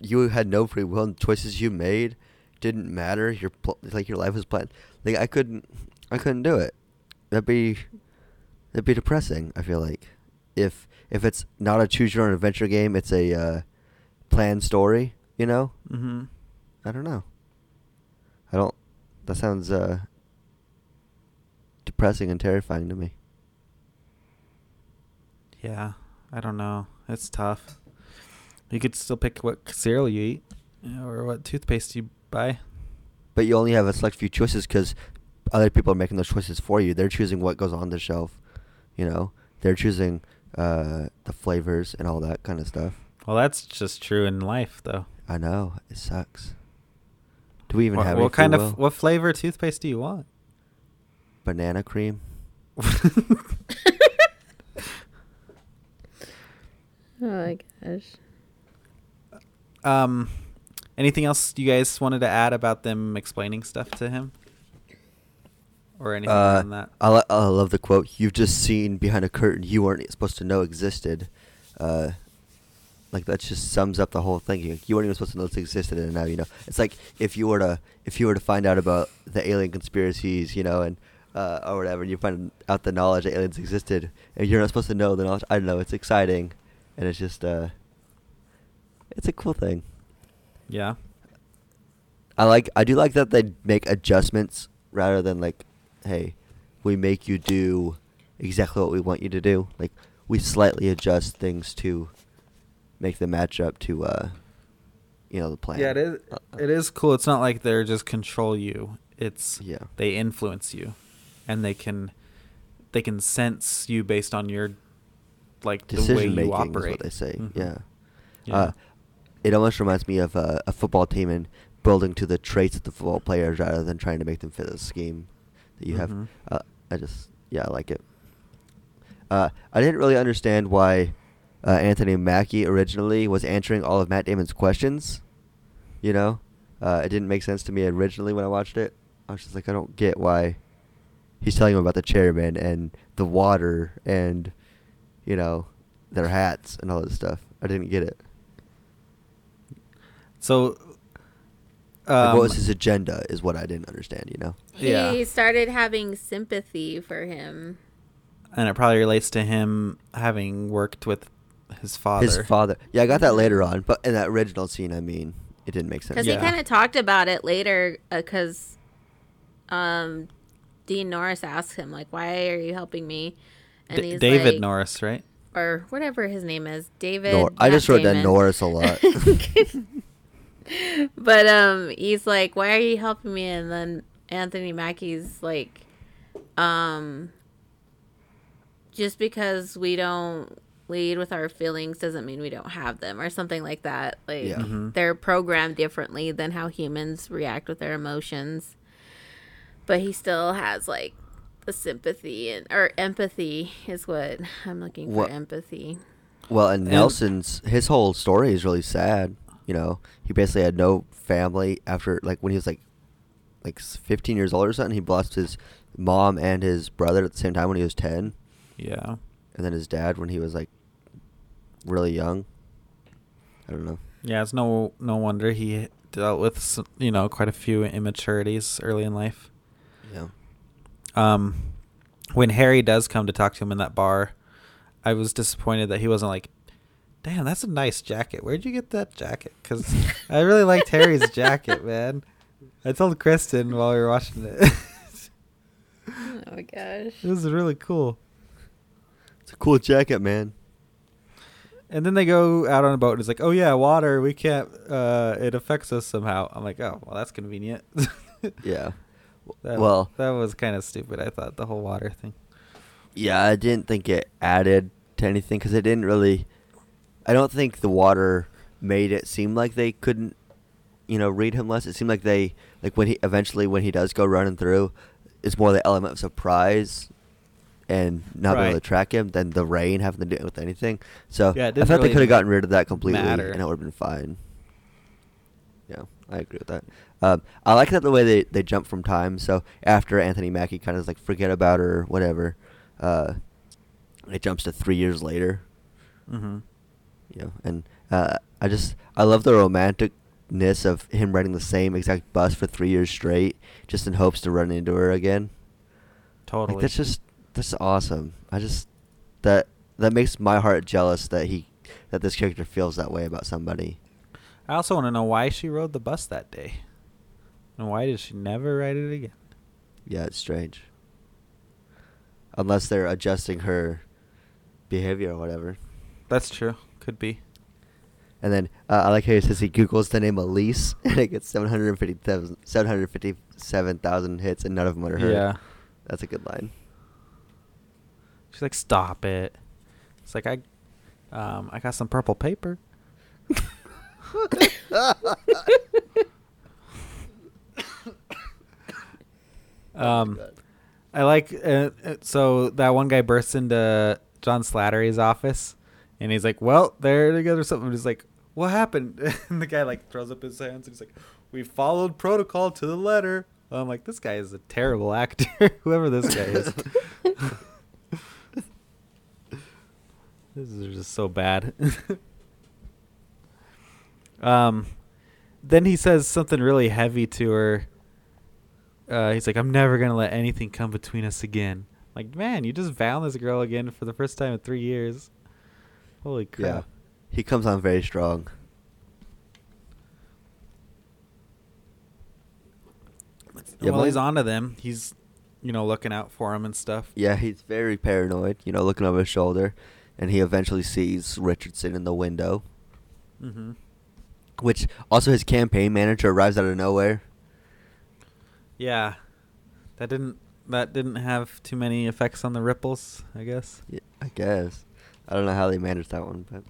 you had no free will and choices you made didn't matter, your pl- like your life was planned. Like I couldn't I couldn't do it. That'd be that'd be depressing, I feel like. If if it's not a choose your own adventure game, it's a uh, planned story, you know? Mm-hmm. I don't know. I don't. That sounds uh, depressing and terrifying to me. Yeah, I don't know. It's tough. You could still pick what cereal you eat or what toothpaste you buy. But you only have a select few choices because other people are making those choices for you. They're choosing what goes on the shelf. You know, they're choosing uh, the flavors and all that kind of stuff. Well, that's just true in life, though. I know it sucks. Do we even what have what kind will? of what flavor toothpaste do you want? banana cream? Oh my gosh. um, anything else you guys wanted to add about them explaining stuff to him, or anything Uh, on that? I, lo- I love the quote. You've just seen behind a curtain you weren't supposed to know existed. Uh, like that just sums up the whole thing. You, you weren't even supposed to know this existed, and now you know. It's like if you were to if you were to find out about the alien conspiracies, you know, and uh, or whatever, and you find out the knowledge that aliens existed, and you're not supposed to know the knowledge. I don't know. It's exciting, and it's just uh, it's a cool thing. Yeah. I like I do like that they make adjustments rather than like, hey, we make you do exactly what we want you to do. Like we slightly adjust things to make the match up to uh you know the plan. Yeah, it is. Uh, It is cool. It's not like they're just control you. It's Yeah. they influence you, and they can they can sense you based on your like the way Decision you making is what they say. Mhm. Yeah. Yeah. Uh, it almost reminds me of a, a football team and building to the traits of the football players rather than trying to make them fit the scheme that you Mhm. have. Uh, I just, yeah, I like it. Uh, I didn't really understand why uh, Anthony Mackie originally was answering all of Matt Damon's questions. You know, uh, it didn't make sense to me originally when I watched it. I was just like, I don't get why he's telling him about the chairman and the water and, you know, their hats and all this stuff. I didn't get it. So, Like, um, what was his agenda? Is what I didn't understand. You know. He Yeah. started having sympathy for him. and it probably relates to him having worked with his father. His father. Yeah, I got that later on, but in that original scene, I mean, it didn't make sense. Because Yeah. he kind of talked about it later. Because um, Dean Norris asked him like, "Why are you helping me?" And D- he's David like, Norris, right? or whatever his name is, David. Nor- I just wrote down Damon. Norris a lot. but um, he's like, "Why are you helping me?" And then Anthony Mackie's like, um, just because we don't lead with our feelings doesn't mean we don't have them, or something like that. Like Yeah. Mhm. they're programmed differently than how humans react with their emotions. But he still has like the sympathy and or empathy is what I'm looking for. What- Empathy. Well, and And- Nelson's his whole story is really sad. You know, he basically had no family after like when he was like like 15 years old or something. He lost his mom and his brother at the same time when he was 10, Yeah. and then his dad when he was like really young. I don't know. Yeah, it's no no wonder he dealt with you know quite a few immaturities early in life. Yeah. Um, when Harry does come to talk to him in that bar, I was disappointed that he wasn't like, "Damn, that's a nice jacket. Where'd you get that jacket?" Because I really liked Harry's jacket, man. I told Kristen while we were watching it. Oh my gosh. it was really cool. It's a cool jacket, man. And then they go out on a boat and it's like, oh yeah, water. We can't. Uh, it affects us somehow. I'm like, oh well, that's convenient. Yeah. That, well, that was kind of stupid. I thought the whole water thing. Yeah, I didn't think it added to anything because it didn't really. I don't think the water made it seem like they couldn't, you know, read him less. It seemed like they like when he eventually when he does go running through, it's more the element of surprise, and not being able to track him than the rain having to do with anything. So Yeah, I thought they could have gotten rid of that completely, matter. and it would have been fine. Yeah, I agree with that. Um, I like that the way they, they jump from time. So after Anthony Mackie kind of like forget about her, or whatever, uh, it jumps to three years later. Mm-hmm. You know, and uh, I just I love the romanticness of him riding the same exact bus for three years straight, just in hopes to run into her again. Totally. Like that's just that's awesome. I just that that makes my heart jealous that he that this character feels that way about somebody. I also want to know why she rode the bus that day. And why did she never write it again? Yeah, it's strange. Unless they're adjusting her behavior or whatever. That's true. Could be. And then uh, I like how he says he Googles the name Elise and it gets 750,000 757,000 hits and none of them are her. Yeah. That's a good line. She's like, stop it. It's like I, um, I got some purple paper. um, I like uh, uh, so that one guy bursts into John Slattery's office, and he's like, "Well, they're together." or Something. He's like, "What happened?" And the guy like throws up his hands, and he's like, "We followed protocol to the letter." I'm like, "This guy is a terrible actor, whoever this guy is." this is just so bad. um, then he says something really heavy to her. Uh, he's like, I'm never gonna let anything come between us again. Like, man, you just found this girl again for the first time in three years. Holy Yeah. crap! He comes on very strong. Yeah, well, he's onto them. He's, you know, looking out for him and stuff. Yeah, he's very paranoid, you know, looking over his shoulder. And he eventually sees Richardson in the window. Mm-hmm. which also his campaign manager arrives out of nowhere. Yeah, that didn't that didn't have too many effects on the ripples. I guess. Yeah, I guess. I don't know how they managed that one, but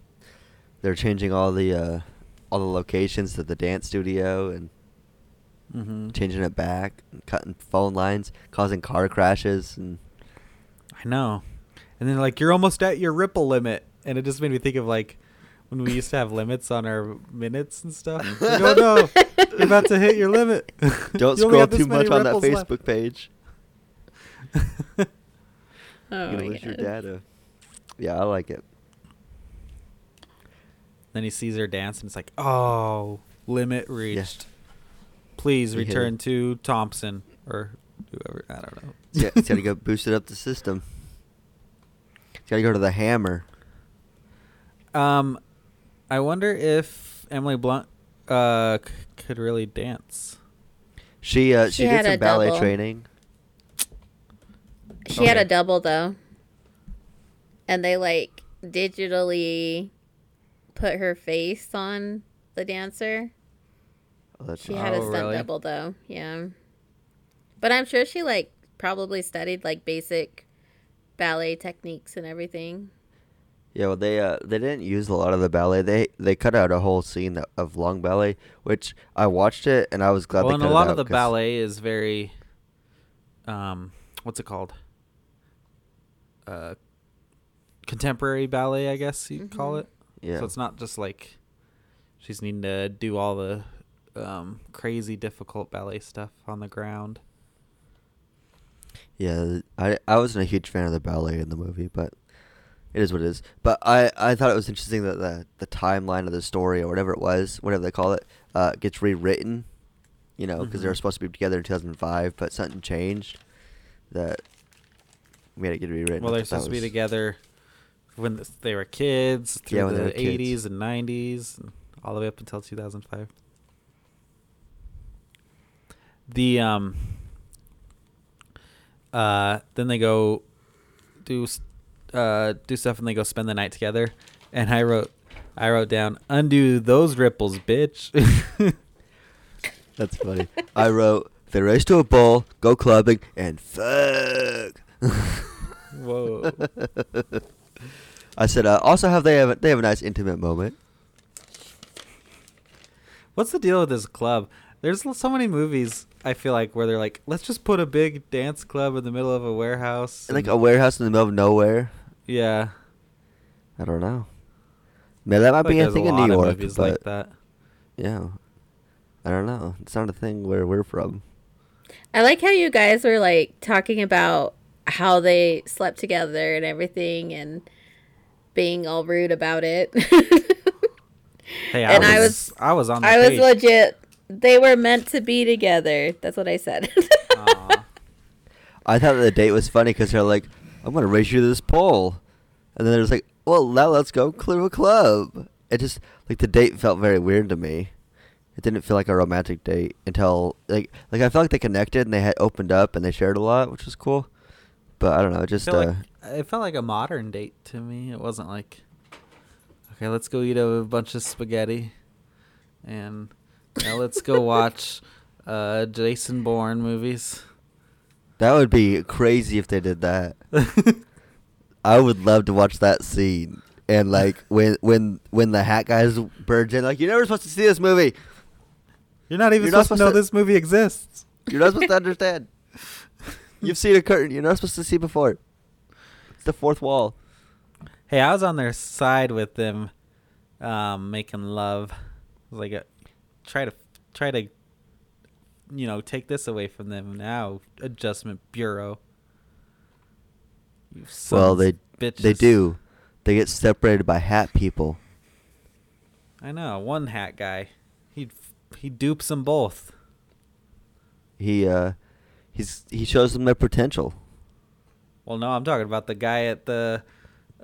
they're changing all the uh, all the locations to the dance studio and Mm-hmm. changing it back, and cutting phone lines, causing car crashes, and I know. And then like you're almost at your ripple limit, and it just made me think of like when we used to have limits on our minutes and stuff. Like, oh no, you're about to hit your limit. don't You scroll too much on that ripples left. Facebook page. Oh You're gonna lose your data. Yeah, I like it. then he sees her dance, and it's like, oh, limit reached. Please He hit return to Thompson or whoever. I don't know. Yeah, it's got to go boost it up the system. It's got to go to the hammer. Um, I wonder if Emily Blunt uh c- could really dance. She uh, She she, did some a ballet double. training. She had a double though. And they like digitally put her face on the dancer. Oh, that's She awesome. had a Oh, stunt really? double though. Yeah. But I'm sure she like probably studied like basic ballet techniques and everything. Yeah, well, they uh, they didn't use a lot of the ballet. They they cut out a whole scene of long ballet, which I watched it and I was glad. well, they and cut a lot out of the 'cause- ballet is very, um, what's it called? Uh, contemporary ballet, I guess you'd call Mhm. it. Yeah, So it's not just like she's needing to do all the um, crazy difficult ballet stuff on the ground. yeah. I I wasn't a huge fan of the ballet in the movie, but it is what it is. But I I thought it was interesting that the the timeline of the story or whatever it was, whatever they call it, uh, gets rewritten. You know, because they were Mhm. supposed to be together in 2005, but something changed that made it get rewritten. Well, they're supposed to be together when they were kids through Yeah, the were kids. 80s and 90s, and all the way up until 2005. The um uh then they go do uh do stuff and they go spend the night together and I wrote I wrote down undo those ripples bitch That's funny. I wrote they race to a ball, go clubbing, and fuck. Whoa. I said uh, also have they have a, they have a nice intimate moment. What's the deal with this club? There's so many movies I feel like where they're like, let's just put a big dance club in the middle of a warehouse. Like and- a warehouse in the middle of nowhere. Yeah. I don't know. Man, that might I be like a there's thing in New York, but like that. yeah, I don't know. It's not a thing where we're from. I like how you guys were like talking about how they slept together and everything and being all rude about it. Hey, I And was, I was- I was on the I was legit they were meant to be together. That's what I said. I thought the date was funny because they're like, "I'm gonna race you to this pole," and then there's like, "Well, now let's go clear a club." It just like the date felt very weird to me. It didn't feel like a romantic date until like like I felt like they connected and they had opened up and they shared a lot, which was cool. But I don't know, it just feel uh, like, it felt like a modern date to me. It wasn't like, okay, let's go eat a bunch of spaghetti, and now let's go watch uh, Jason Bourne movies. that would be crazy if they did that. I would love to watch that scene. And like when when when the hat guys burst in, like you're never supposed to see this movie. You're not even You're not supposed to know to- this movie exists. You're not supposed to understand. You've seen a curtain. You're not supposed to see before. It's the fourth wall. Hey, I was on their side with them um, making love. I was like, a, try to try to, you know, take this away from them now. Adjustment Bureau. You well, they bitches. they do. They get separated by hat people. I know one hat guy. He he dupes them both. He uh, he's he shows them their potential. Well, no, I'm talking about the guy at the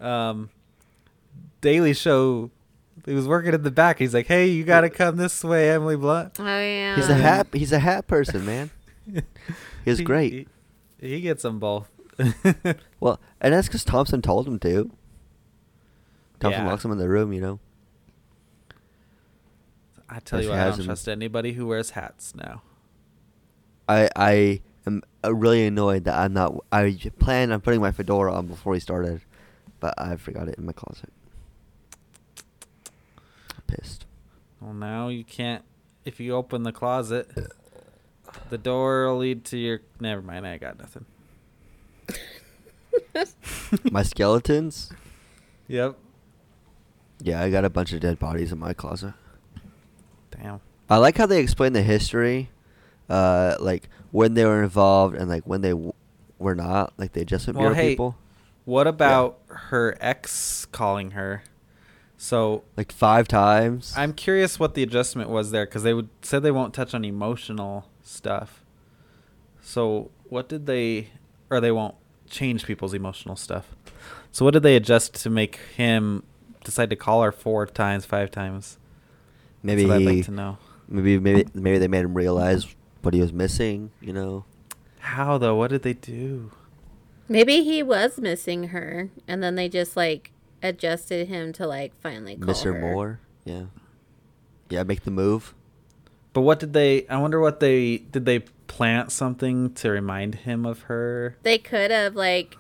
um, Daily Show. He was working in the back. He's like, "Hey, you got to come this way, Emily Blunt." oh yeah. He's a hat. He's a hat person, man. He's He- great. He, he gets them both. Well, and that's because Thompson told him to. Thompson Yeah. locks him in the room, you know. I tell you what, I don't hasn't- trust anybody who wears hats now. I I am uh, really annoyed that I'm not. I planned on putting my fedora on before we started, but I forgot it in my closet. Pissed. Well, now you can't. If you open the closet, the door will lead to your. Never mind, I got nothing. my skeletons. Yep. Yeah, I got a bunch of dead bodies in my closet. Damn. I like how they explain the history, uh, like when they were involved and like when they w- were not. Like the adjustment Well, bureau hey, people. What about her ex calling her? So Like five times. I'm curious what the adjustment was there because they would said they won't touch on emotional stuff. So what did they, or they won't change people's emotional stuff. So what did they adjust to make him decide to call her four times, five times? maybe That's what I'd like to know. maybe maybe maybe they made him realize what he was missing. You know. How though? What did they do? Maybe he was missing her, and then they just like adjusted him to like finally call Miss her her more. Yeah. Yeah, make the move. But what did they? I wonder what they did. They plant something to remind him of her. They could have like,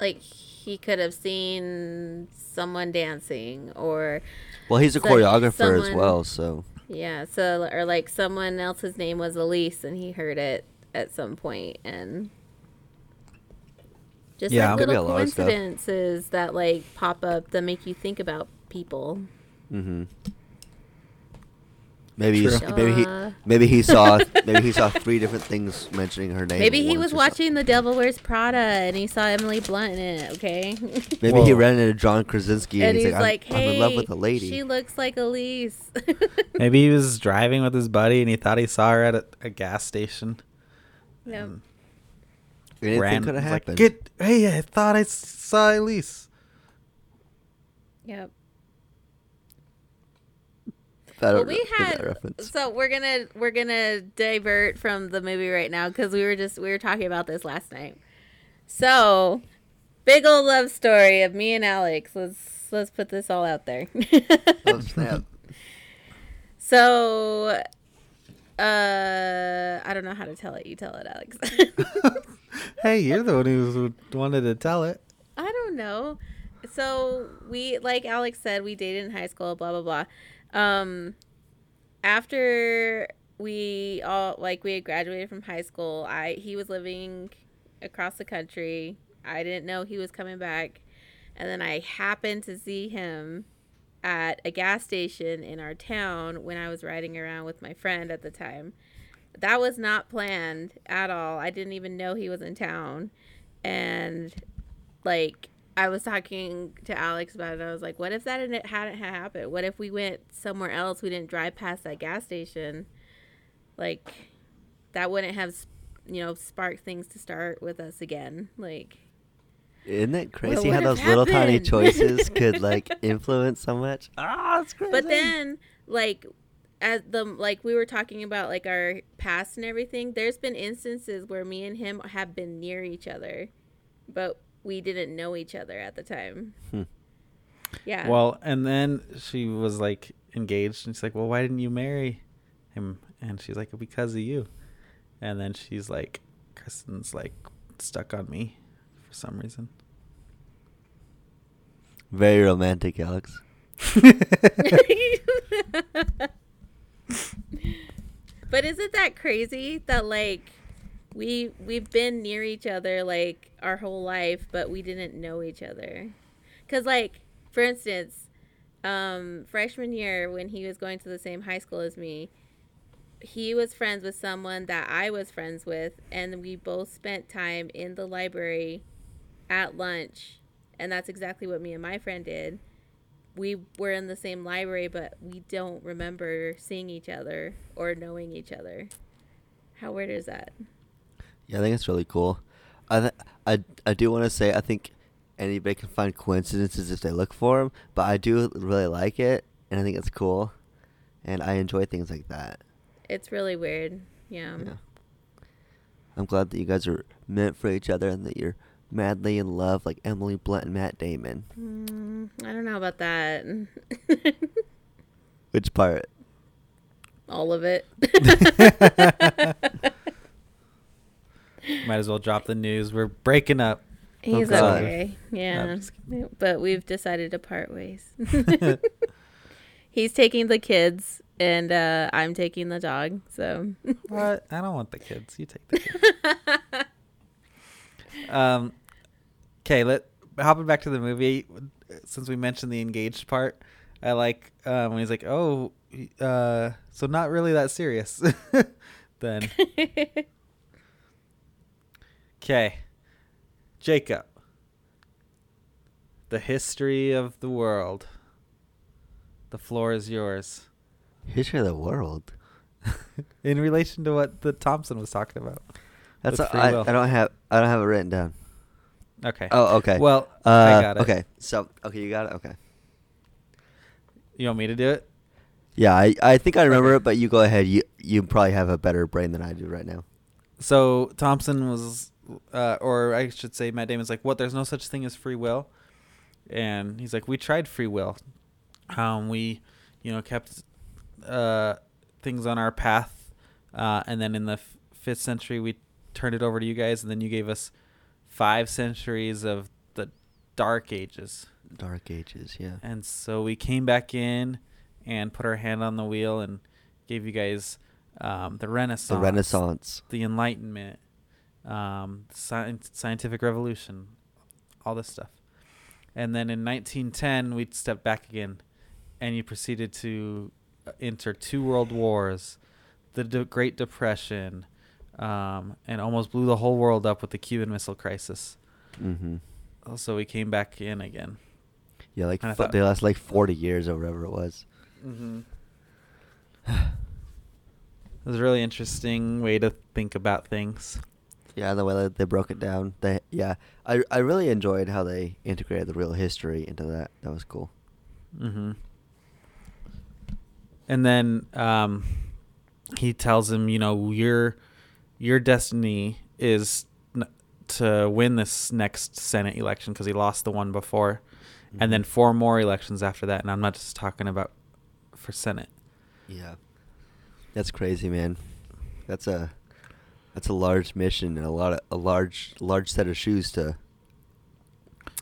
like he could have seen someone dancing, or Well, he's a So choreographer as well, so yeah, so or like someone else's name was Elise, and he heard it at some point, and just Yeah. like Could be little a lot of stuff. coincidences that like pop up that make you think about people. hmm Maybe he's, maybe he maybe he saw maybe he saw three different things mentioning her name. Maybe he was or watching The Devil Wears Prada and he saw Emily Blunt in it. Okay, something. Maybe he ran into John Krasinski and, and he's, he's like, like, I'm, I'm in love with a lady. she looks like Elise." Maybe he was driving with his buddy and he thought he saw her at a, a gas station. Yep. and Anything ran- could have was like. Get hey! I thought I saw Elise. Yep. I Well, we know- get that had so we're gonna we're gonna divert from the movie right now because we were just we were talking about this last night. So, big old love story of me and Alex. Let's let's put this all out there. Oh, snap. so, uh, I don't know how to tell it. You tell it, Alex. Hey, you're the one who wanted to tell it. I don't know. So we, like Alex said, we dated in high school. Blah blah blah. Um, after we all like we had graduated from high school, I he was living across the country. I didn't know he was coming back, and then I happened to see him at a gas station in our town when I was riding around with my friend at the time. That was not planned at all. I didn't even know he was in town. And like I was talking to Alex about it. I was like, "What if that hadn't happened? What if we went somewhere else? We didn't drive past that gas station. Like, that wouldn't have, you know, sparked things to start with us again. Like, Isn't it crazy how those little tiny choices could like influence so much? Ah, it's crazy. but then like." As the like we were talking about like our past and everything, there's been instances where me and him have been near each other, but we didn't know each other at the time. Hmm. Yeah. Well, and then she was like engaged, and she's like, "Well, why didn't you marry him?" And she's like, "Because of you." And then she's like, "Kristen's like stuck on me for some reason." very romantic, Alex. but isn't that crazy that like we we've been near each other like our whole life but we didn't know each other cuz like for instance um freshman year when he was going to the same high school as me he was friends with someone that I was friends with and we both spent time in the library at lunch and that's exactly what me and my friend did we were in the same library, but we don't remember seeing each other or knowing each other. How weird is that? Yeah, I think it's really cool. I th- I I do want to say I think anybody can find coincidences if they look for them, but I do really like it, and I think it's cool, and I enjoy things like that. It's really weird. Yeah. Yeah. I'm glad that you guys are meant for each other and that you're madly in love like Emily Blunt and Matt Damon. Mm, I don't know about that. Which part? all of it. Might as well drop the news. We're breaking up. He's God. okay. Yeah. I'm but we've decided to part ways. He's taking the kids and uh, I'm taking the dog. So What? I don't want the kids. You take the kids. um, okay. Let hopping back to the movie. Since we mentioned the engaged part, I like um, when he's like, "Oh, uh, so not really that serious." then, okay, Jacob. The history of the world. The floor is yours. History of the world. In relation to what the Thompson was talking about. That's a, free I, don't have I don't have it written down. Okay. Oh, okay. Well, uh, I got it. Okay, so okay, you got it. Okay. You want me to do it? Yeah, I, I think I remember Okay. it, but you go ahead. You you probably have a better brain than I do right now. So Thompson was, uh, or I should say, Matt Damon's like, "What? There's no such thing as free will," and he's like, "We tried free will. Um, we, you know, kept uh, things on our path, uh, and then in the f- fifth century, we turned it over to you guys, and then you gave us five centuries of the Dark Ages, Dark Ages, yeah. and so we came back in and put our hand on the wheel and gave you guys." Um, the Renaissance, The Renaissance. the Enlightenment, um, sci- scientific revolution, all this stuff. And then in 1910, we stepped back again, and you proceeded to uh, enter two world wars, the De- Great Depression, um, and almost blew the whole world up with the Cuban Missile Crisis. Mm-hmm. So we came back in again. Yeah, like And I fo- thought- they last like forty years or whatever it was. Mm-hmm. it was a really interesting way to think about things. Yeah, the way that they broke it down. They yeah, I I really enjoyed how they integrated the real history into that. That was cool. Mm-hmm. And then um, he tells him, you know, your your destiny is n- to win this next Senate election because he lost the one before, and then four more elections after that. And I'm not just talking about for Senate. Yeah, that's crazy, man. That's a that's a large mission and a lot of a large large set of shoes to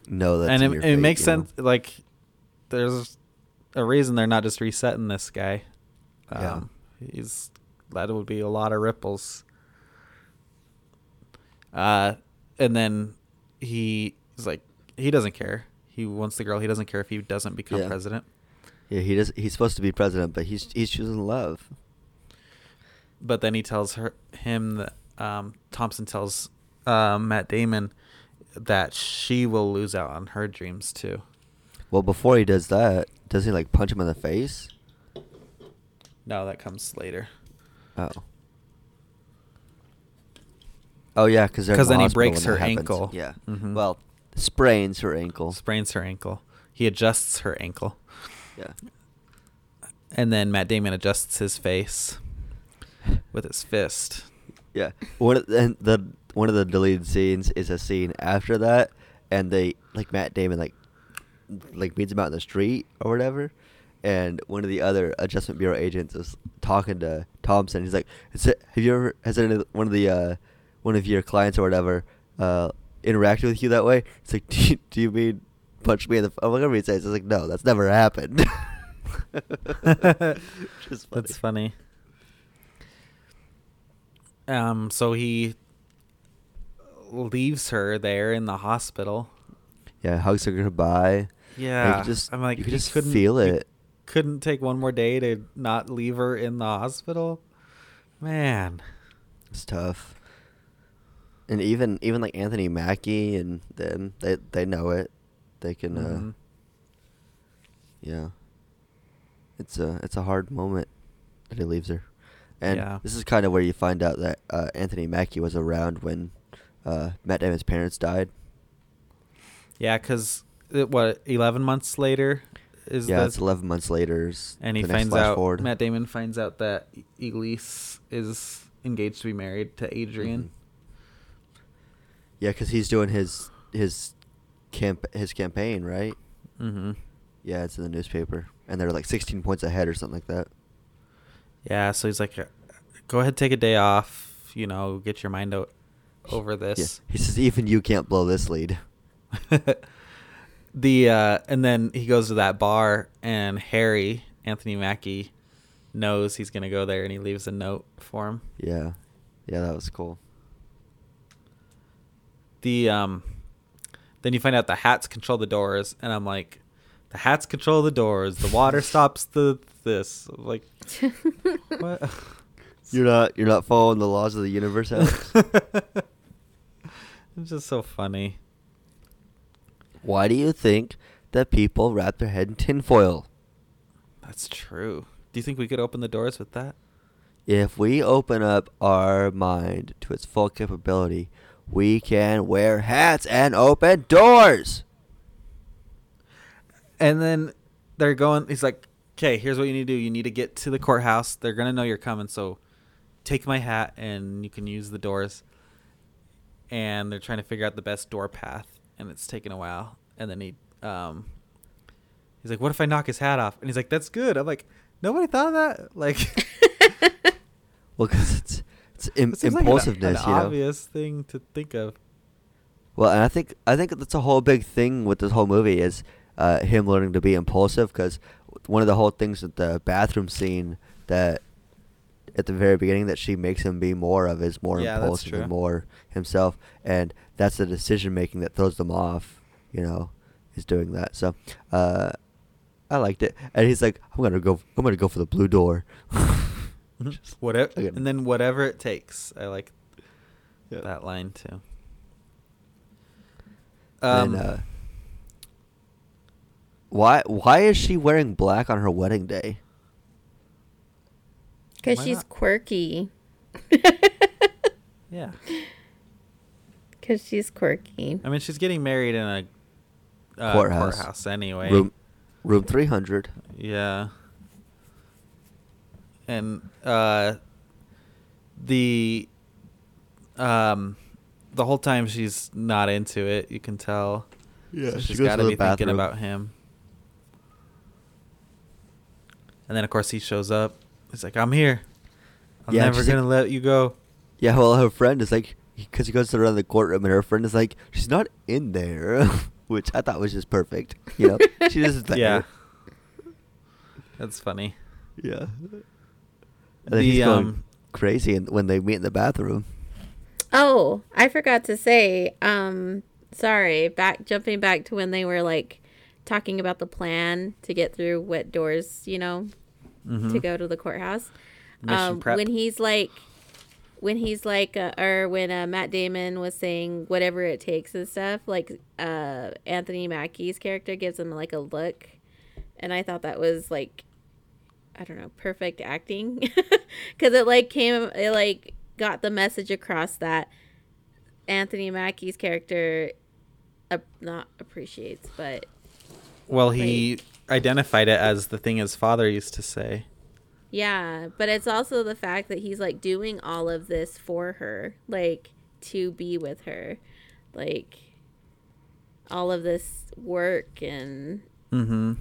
know that. and it, it makes sense. Like, there's a reason they're not just resetting this guy. Yeah. Um, he's that would be a lot of ripples. Uh, and then he is like, he doesn't care. He wants the girl. He doesn't care if he doesn't become Yeah. president. Yeah, he does. He's supposed to be president, but he's he's choosing love. But then he tells her him that um, Thompson tells uh, Matt Damon that she will lose out on her dreams too. Well, before he does that, does he like punch him in the face? No, that comes later. Oh. Oh yeah, because Because then he breaks her ankle. Yeah. Mhm. Well, sprains her ankle. sprains her ankle. He adjusts her ankle, Yeah. and then Matt Damon adjusts his face with his fist. Yeah. One of, and the one of the deleted scenes is a scene after that, and they like Matt Damon like like meets him out in the street or whatever, and one of the other Adjustment Bureau agents is talking to Thompson. He's like, "Is it, "Have you ever has any, one of the uh, one of your clients or whatever uh, interacted with you that way?" It's like, "Do you, do you mean punch me in the?" F-? Whatever he says, it's like, "No, that's never happened." Funny. That's funny. Um, so he leaves her there in the hospital. Yeah, hugs her goodbye. Yeah, just I'm like, you could he just couldn't- feel it. Couldn't take one more day to not leave her in the hospital. Man, It's tough. And even even like Anthony Mackie and them, they they know it. They can uh Mhm. yeah. It's a it's a hard moment that he leaves her. And Yeah. this is kind of where you find out that uh, Anthony Mackie was around when uh, Matt Damon's parents died. yeah, because what eleven months later is yeah, it's 11 months later. and he finds out forward. Matt Damon finds out that Elise is engaged to be married to Adrian. Mhm. Yeah, because he's doing his his camp his campaign, right? Mm-hmm. Yeah, it's in the newspaper, and they're like 16 points ahead or something like that. Yeah, so he's like, "Uh, "Go ahead, take a day off. You know, get your mind out over Yeah. this." He says even you can't blow this lead. the uh, and then he goes to that bar, and Harry Anthony Mackie knows he's gonna go there, and he leaves a note for him. Yeah. Yeah, that was cool. The um, then you find out the hats control the doors, and I'm like, the hats control the doors. The water stops the this. Like, what? You're not you're not following the laws of the universe, Alex. it's just so funny. Why do you think that people wrap their head in tinfoil? That's true. Do you think we could open the doors with that? If we open up our mind to its full capability, we can wear hats and open doors. And then they're going. He's like, "Okay, here's what you need to do. You need to get to the courthouse. They're gonna know you're coming. So, take my hat, and you can use the doors." And they're trying to figure out the best door path, and it's taking a while. And then he, um, he's like, "What if I knock his hat off?" And he's like, "That's good." I'm like, "Nobody thought of that." Like, Well, because it's it's Im- it seems like an- impulsiveness, an, you know. obvious thing to think of. Well, and I think I think that's a whole big thing with this whole movie is uh, him learning to be impulsive. Because one of the whole things with the bathroom scene that at the very beginning that she makes him be more of is more Yeah, impulsive and more himself, and that's the decision making that throws them off. You know, is doing that. So, uh, I liked it, and he's like, "I'm gonna go. I'm gonna go for the blue door." Whatever, and then whatever it takes. I like Yeah. that line too. And, Um, uh, why why is she wearing black on her wedding day? Because she's not? quirky. yeah. Because she's quirky. I mean, she's getting married in a uh, Courthouse. courthouse. anyway. Room room 300. Yeah. And uh, the um, the whole time she's not into it. You can tell. Yeah, So she she's goes got to to be the thinking about him. And then of course he shows up. He's like, "I'm here. I'm Yeah, never gonna like- let you go." Yeah, well, her friend is like, because he goes to run the courtroom, and her friend is like, she's not in there, which I thought was just perfect. You know, she just there. Yeah. That's funny. yeah. And then he's going um, crazy in, when they meet in the bathroom. Oh, I forgot to say, um, sorry, back jumping back to when they were like talking about the plan to get through wet doors, you know, to Mhm. go to the courthouse. Um, when he's like when he's like uh, or when uh, Matt Damon was saying whatever it takes and stuff, like uh Anthony Mackie's character gives him like a look and I thought that was like I don't know, perfect acting cuz it like came it like got the message across that Anthony Mackie's character uh, not appreciates, but Well, he identified it as the thing his father used to say. Yeah, but it's also the fact that he's like doing all of this for her, like to be with her. Like all of this work and Mm-hmm.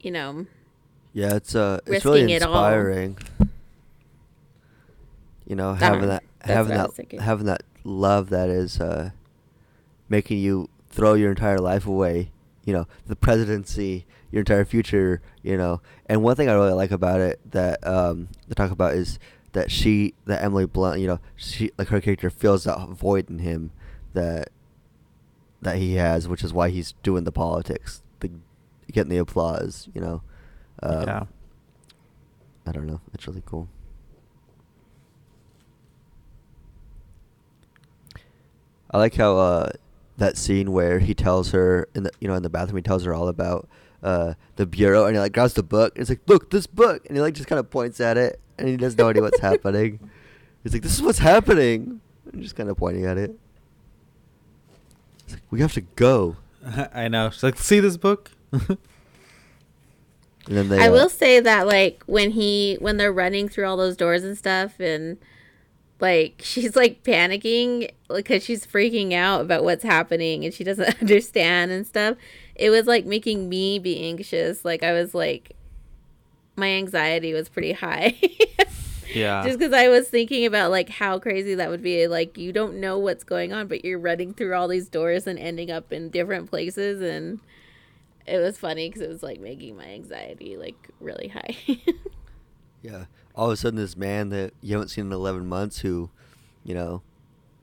you know, Yeah, it's uh, it's really Risking it inspiring. You know, having Uh-huh. that having that thinking. having that love that is uh, making you throw your entire life away. You know, the presidency, your entire future. You know, and one thing I really like about it that um, they talk about is that she, that Emily Blunt, you know, she like her character feels that void in him that that he has, which is why he's doing the politics, the getting the applause. You know. Um, yeah. I don't know. It's really cool. I like how uh, that scene where he tells her in the you know in the bathroom he tells her all about uh, the bureau and he like grabs the book and it's like look this book and he like just kind of points at it and he doesn't know any what's happening. He's like this is what's happening. And just kind of pointing at it. It's like, we have to go. I know. She's like, see this book? And then they. I uh, will say that like when he when they're running through all those doors and stuff and like she's like panicking because she's freaking out about what's happening and she doesn't understand and stuff. It was like making me be anxious. Like I was like my anxiety was pretty high. Yeah. Just because I was thinking about like how crazy that would be. Like you don't know what's going on, but you're running through all these doors and ending up in different places, and it was funny because it was like making my anxiety like really high. Yeah. All of a sudden, this man that you haven't seen in 11 months, who, you know,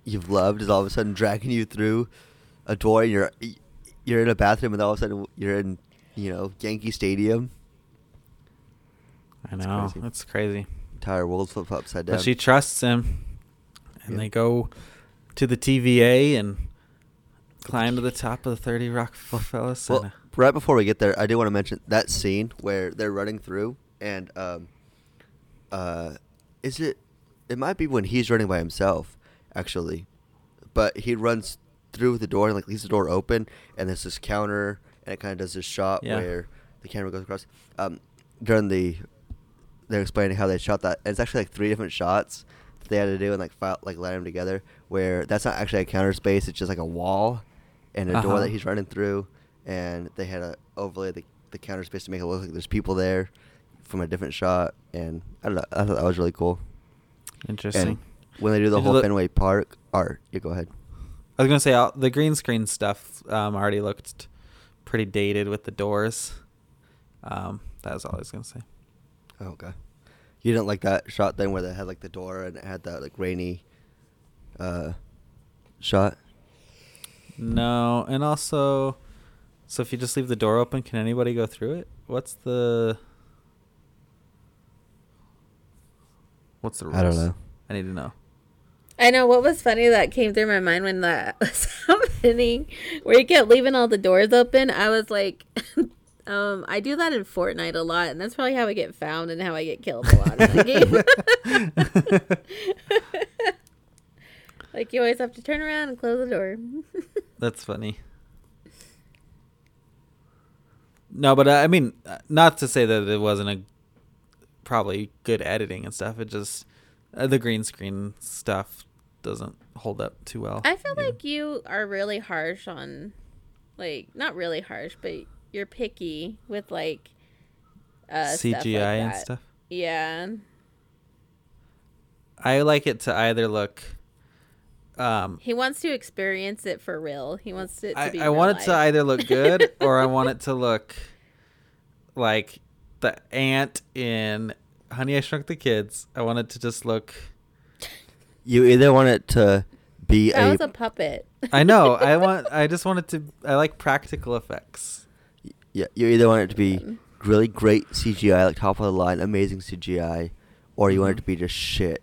you've loved, is all of a sudden dragging you through a door. And you're you're in a bathroom, and all of a sudden you're in, you know, Yankee Stadium. I know. crazy. It's crazy. Entire world flipped upside down. But she trusts him. And they go to the TVA and climb to the top of the 30 Rockefeller Center. Well, right before we get there, I do want to mention that scene where they're running through, and um, uh, is it? It might be when he's running by himself, actually, but he runs through the door and like leaves the door open, and there's this counter, and it kind of does this shot Yeah. where the camera goes across. Um, during the, they're explaining how they shot that. And it's actually like three different shots that they had to do and like file, like line them together. Where that's not actually a counter space; it's just like a wall and a door Uh-huh. that he's running through, and they had to overlay the, the counter space to make it look like there's people there from a different shot. And I don't know, I thought that was really cool. Interesting. And when they do the Did whole Fenway Park art, you go ahead. I was gonna say uh, the green screen stuff um, already looked pretty dated with the doors. Um, that was all I was gonna say. Oh, okay. You didn't like that shot then where they had like the door and it had that like rainy uh shot? No, and also, so if you just leave the door open, can anybody go through it? What's the What's the rules? I don't know. I need to know. I know what was funny that came through my mind when that was happening, where you kept leaving all the doors open. I was like, um, I do that in Fortnite a lot, and that's probably how I get found and how I get killed a lot in game. like you always have to turn around and close the door. That's funny. No, but uh, I mean, uh, not to say that it wasn't a probably good editing and stuff. It just uh, the green screen stuff doesn't hold up too well. I feel either. like you are really harsh on, like, not really harsh, but you're picky with like uh, stuff like CGI and stuff. Yeah. I like it to either look. Um, He wants to experience it for real. He wants it to I, be. I want it to either look good or I want it to look like the ant in Honey I Shrunk the Kids. I want it to just look. You either want it to be That a, was a puppet. I know. I want. I just want it to. I like practical effects. yeah, you either want it to be really great CGI, like top of the line, amazing CGI, or you want it to be just shit.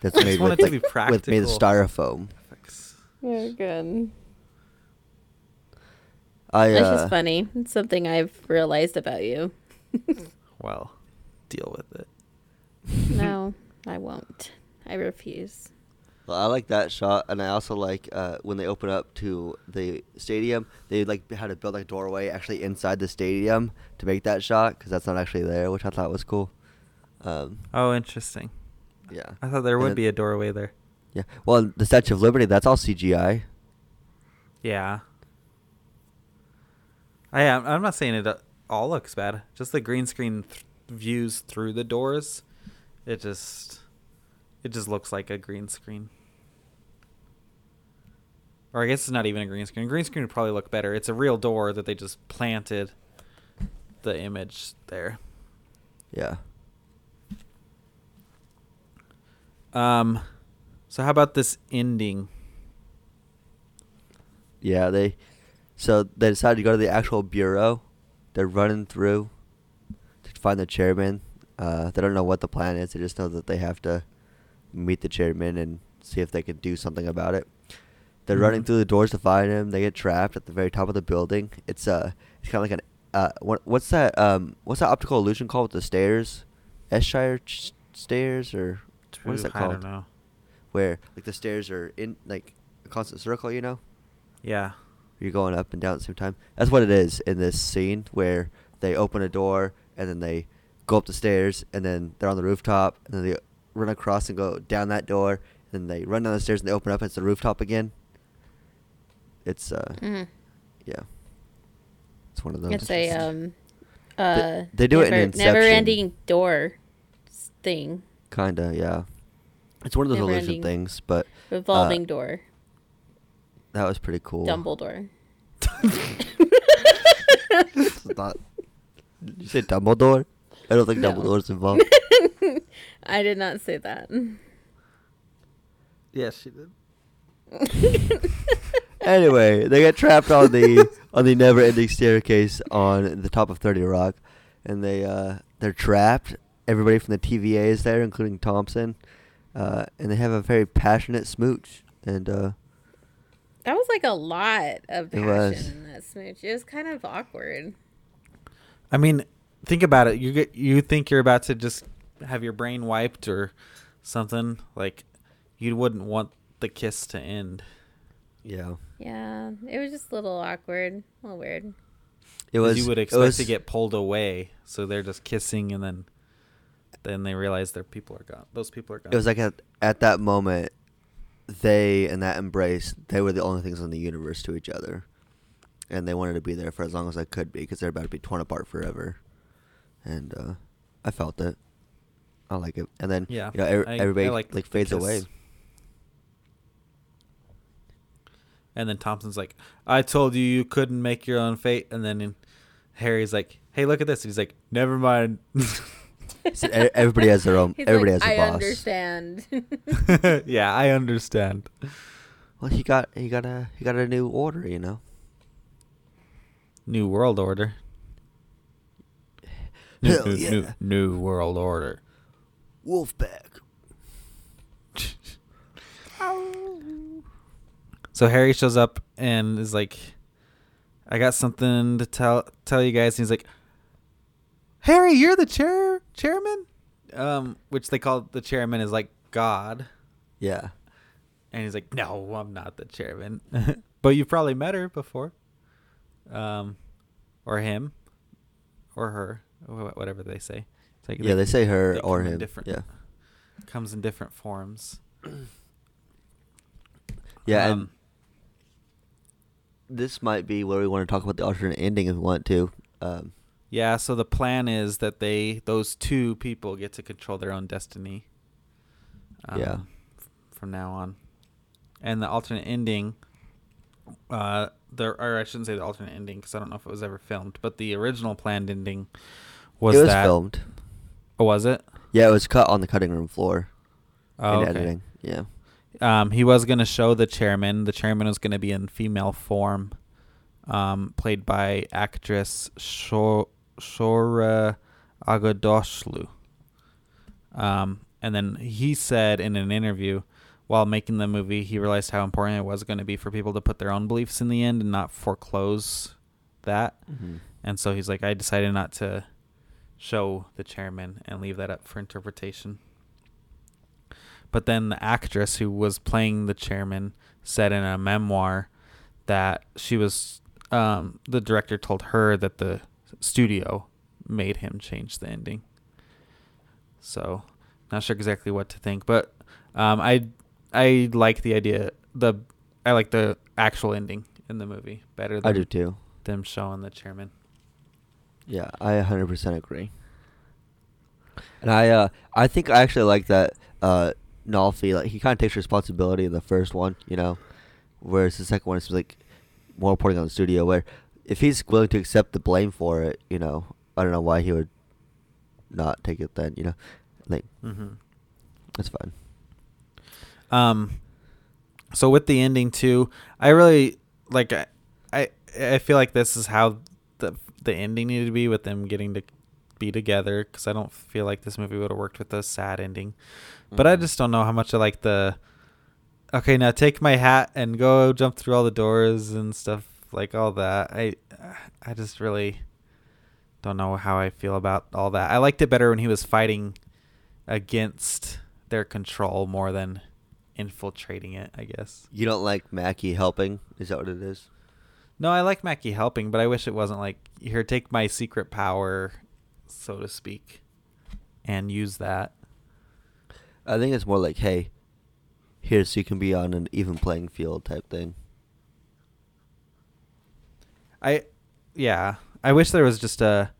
That's I just made want with, it to be like, with made of styrofoam. Effects. Very good. I It's uh, just funny. It's something I've realized about you. Well, deal with it. no, I won't. I refuse. Well, I like that shot, and I also like uh, when they open up to the stadium. They like had to build like a doorway actually inside the stadium to make that shot because that's not actually there, which I thought was cool. Um, Oh, interesting. yeah, I thought there And would then- be a doorway there. yeah. Well, the Statue of Liberty, that's all CGI. Yeah. I am. I'm not saying it uh, all looks bad. Just the green screen th- views through the doors. It just, it just looks like a green screen. Or I guess it's not even a green screen. Green screen would probably look better. It's a real door that they just planted the image there. Yeah. Um, so how about this ending? Yeah, they so they decided to go to the actual bureau. They're running through to find the chairman. Uh, they don't know what the plan is. They just know that they have to meet the chairman and see if they can do something about it. They're running Mhm. through the doors to find him. They get trapped at the very top of the building. It's uh, it's kind of like an uh, what what's that um, what's that optical illusion called with the stairs? Escher ch- stairs or what is that I called? don't know. Where like the stairs are in like a constant circle, you know? Yeah. you're going up and down at the same time. That's what it is in this scene where they open a door and then they go up the stairs and then they're on the rooftop and then they run across and go down that door and they run down the stairs and they open up and it's the rooftop again. It's uh Mhm. yeah. It's one of those. It's a um, uh, they do it in never, Inception. never-ending door thing. Kinda, yeah. It's one of those illusion things, but Revolving door. that was pretty cool. Dumbledore. Not. You say Dumbledore? I don't think No. Dumbledore's involved. I did not say that. Yes, she did. anyway, they get trapped on the on the never-ending staircase on the top of Thirty Rock, and they uh, they're trapped. Everybody from the TVA is there, including Thompson, uh, and they have a very passionate smooch. And uh, That was like a lot of It passion was. in that smooch. It was kind of awkward. I mean, think about it. You get you think you're about to just have your brain wiped or something like you wouldn't want the kiss to end. yeah, Yeah, it was just a little awkward, a little weird. It was. you would expect was- to get pulled away, so they're just kissing and then then they realize their people are gone. Those people are gone. It was like at at that moment, they and that embrace, they were the only things in the universe to each other, and they wanted to be there for as long as I could be because they're about to be torn apart forever, and uh, I felt it. I like it, and then Yeah, you know, every, I- I everybody like like, fades away. And then Thompson's like, "I told you you couldn't make your own fate." And then Harry's like, "Hey, look at this." And he's like, "Never mind." So everybody has their own. He's everybody like, has a I boss. understand. yeah, I understand. Well, he got he got a he got a new order, you know. New World Order. Hell new, yeah. new, new World Order. Wolfpack. So Harry shows up and is like, "I got something to tell tell you guys." And he's like, "Harry, you're the chair chairman," um, which they call the chairman is like God, Yeah. and he's like, "No, I'm not the chairman, but you've probably met her before, um, or him, or her, whatever they say." It's like Yeah, they say her they or him. different- Yeah. comes in different forms. Yeah, and Um, this might be where we want to talk about the alternate ending if we want to. Um, Yeah, so the plan is that they those two people get to control their own destiny. Yeah. f- From now on, and the alternate ending, uh, there or I shouldn't say the alternate ending because I don't know if it was ever filmed, but the original planned ending was it was that filmed. Oh, was it? Yeah, it was cut on the cutting room floor Oh, in okay. editing. Yeah. Um, he was going to show the chairman. The chairman was going to be in female form, um, played by actress Shor- Shohreh Aghdashloo. Um, and then he said in an interview while making the movie, he realized how important it was going to be for people to put their own beliefs in the end and not foreclose that. Mm-hmm. And so he's like, I decided not to show the chairman and leave that up for interpretation. But then the actress who was playing the chairman said in a memoir that she was, um, the director told her that the studio made him change the ending. So, not sure exactly what to think, but um, I I like the idea the I like the actual ending in the movie better than I do too. them showing the chairman. Yeah, I 100% agree. And I uh I think I actually like that uh Nolfi like he kind of takes responsibility in the first one, you know, whereas the second one is like more reporting on the studio where if he's willing to accept the blame for it, you know, I don't know why he would not take it then, you know. Like Mm-hmm. that's fine. Um, so with the ending too, I really like. I, I I feel like this is how the ending needed to be with them getting to be together because I don't feel like this movie would have worked with a sad ending. But I Mhm. just don't know how much I like the. Okay, now take my hat and go jump through all the doors and stuff like all that. I I just really don't know how I feel about all that. I liked it better when he was fighting against their control more than infiltrating it, I guess. You don't like Mackie helping? Is that what it is? No, I like Mackie helping, but I wish it wasn't like here take my secret power, so to speak, and use that. I think it's more like, hey, here so you can be on an even playing field type thing. I yeah, I wish there was just a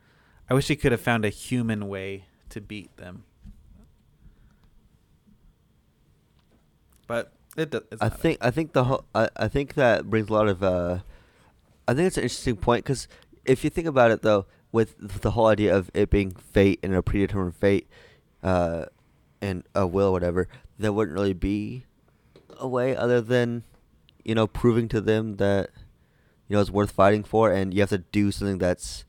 I wish he could have found a human way to beat them. but it. I think I think the whole I, I think that brings a lot of uh, I think it's an interesting point because if you think about it though, with the whole idea of it being fate and a predetermined fate, uh, and a will, whatever, there wouldn't really be a way other than, you know, proving to them that, you know, it's worth fighting for, and you have to do something that's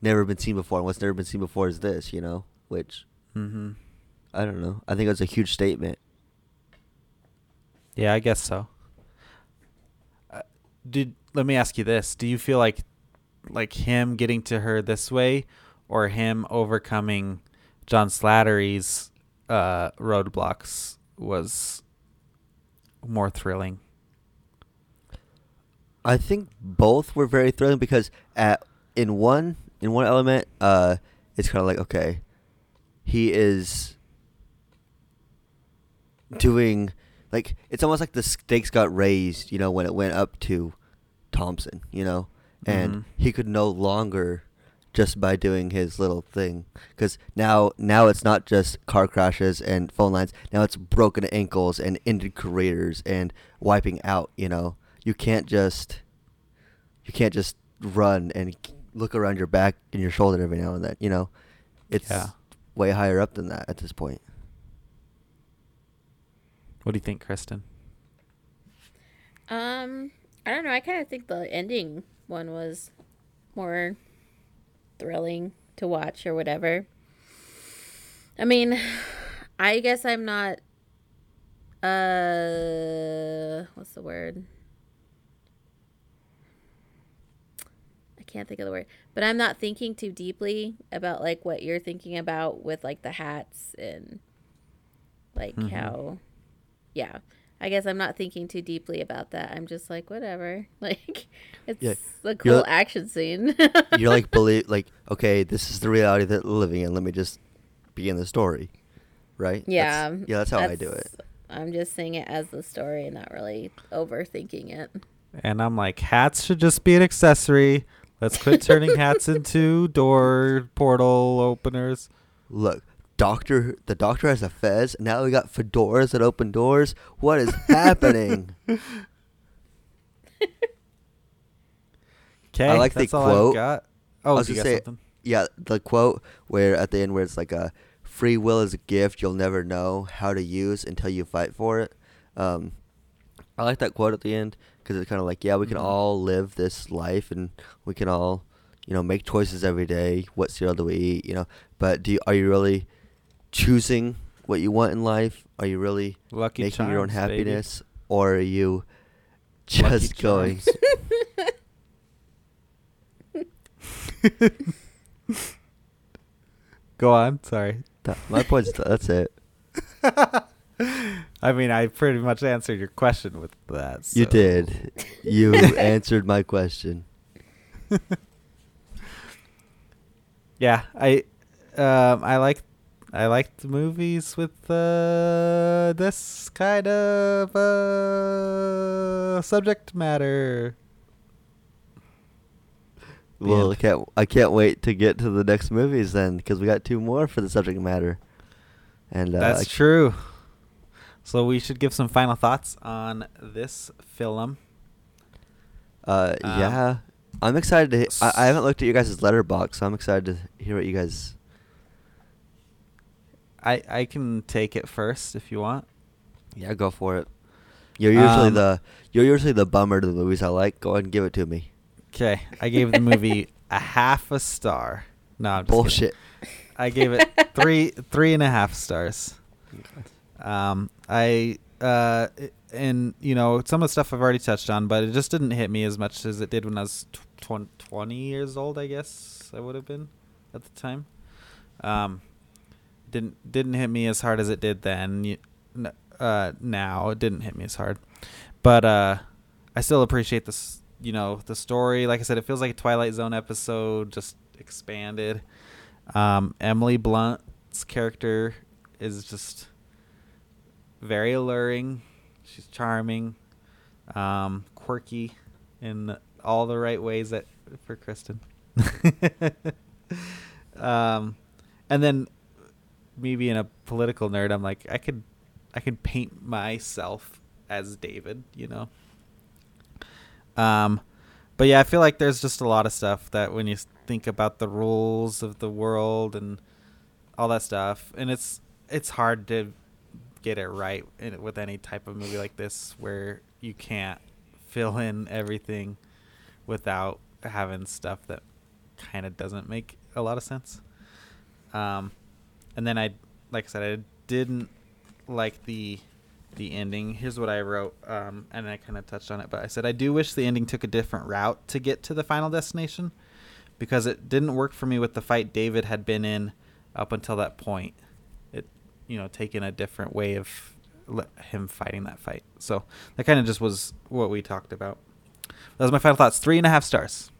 never been seen before, and what's never been seen before is this, you know, which Mhm. I don't know. I think it's a huge statement. Yeah, I guess so. Uh, did let me ask you this: Do you feel like, like him getting to her this way, or him overcoming John Slattery's uh, roadblocks was more thrilling? I think both were very thrilling because at in one in one element, uh, it's kind of like okay, he is doing like it's almost like the stakes got raised, you know, when it went up to Thompson, you know, and Mhm. he could no longer just by doing his little thing because now now it's not just car crashes and phone lines now it's broken ankles and ended careers and wiping out you know you can't just you can't just run and look around your back and your shoulder every now and then you know it's Yeah. way higher up than that at this point What do you think, Kristen? Um, I don't know. I kind of think the ending one was more thrilling to watch or whatever. I mean, I guess I'm not. Uh, what's the word? I can't think of the word, but I'm not thinking too deeply about like what you're thinking about with like the hats and like Mhm. how, yeah. I guess I'm not thinking too deeply about that. I'm just like whatever. Like it's Yeah, a cool you're- action scene. you're like believe like okay this is the reality that we're living in let me just begin the story right yeah, that's, yeah that's how i do it I'm just seeing it as the story and not really overthinking it. And I'm like, hats should just be an accessory. Let's quit turning hats into door portal openers. Look, doctor, the doctor has a fez. Now we got fedoras that open doors. What is happening? Okay, i like the all quote. I've. I Oh, was you gonna got say- something? yeah, the quote where at the end where it's like a free will is a gift you'll never know how to use until you fight for it. Um, I like that quote at the end because it's kind of like, yeah, we can Mhm. all live this life and we can all, you know, make choices every day. What cereal do we eat? You know, but do you, are you really choosing what you want in life? Are you really Lucky making your own Charms, baby. happiness, or are you Lucky just going? Go on. Sorry. That- My point's that's it. I mean, I pretty much answered your question with that. You did. You answered my question. Yeah, I, um, I like, I like the movies with uh, this kind of uh, subject matter. Well, I can't. I can't wait to get to the next movies then, because we got two more for the subject matter. And uh, That's I- true. So we should give some final thoughts on this film. Uh, Um, yeah, I'm excited to. I, I haven't looked at your guys' Letterboxd, so I'm excited to hear what you guys. I I can take it first if you want. Yeah, go for it. You're usually Um, the. You're usually the bummer to the movies I like. Go ahead and give it to me. Okay, I gave the movie a half a star. No, I'm just kidding. Bullshit. I gave it three three and a half stars. Um, I uh, and you know some of the stuff I've already touched on, but it just didn't hit me as much as it did when I was tw- twen- twenty years old. I guess I would have been at the time. Um, didn't didn't hit me as hard as it did then. Uh, now it didn't hit me as hard, but uh, I still appreciate this. You know the story. Like I said, it feels like a Twilight Zone episode, just expanded. Um, Emily Blunt's character is just very alluring. She's charming, um, quirky, in all the right ways that for Kristen. um, and then me being a political nerd, I'm like, I could, I can paint myself as David, you know. Um, but yeah, I feel like there's just a lot of stuff that when you think about the rules of the world and all that stuff, and it's it's hard to get it right in, with any type of movie like this where you can't fill in everything without having stuff that kind of doesn't make a lot of sense. Um, and then I, like I said, I didn't like the the ending. Here's what I wrote, um, and I kind of touched on it, but I said I do wish the ending took a different route to get to the final destination because it didn't work for me with the fight David had been in up until that point. It, you know, taking a different way of him fighting that fight. So that kind of just was what we talked about. That was my final thoughts. Three and a half stars.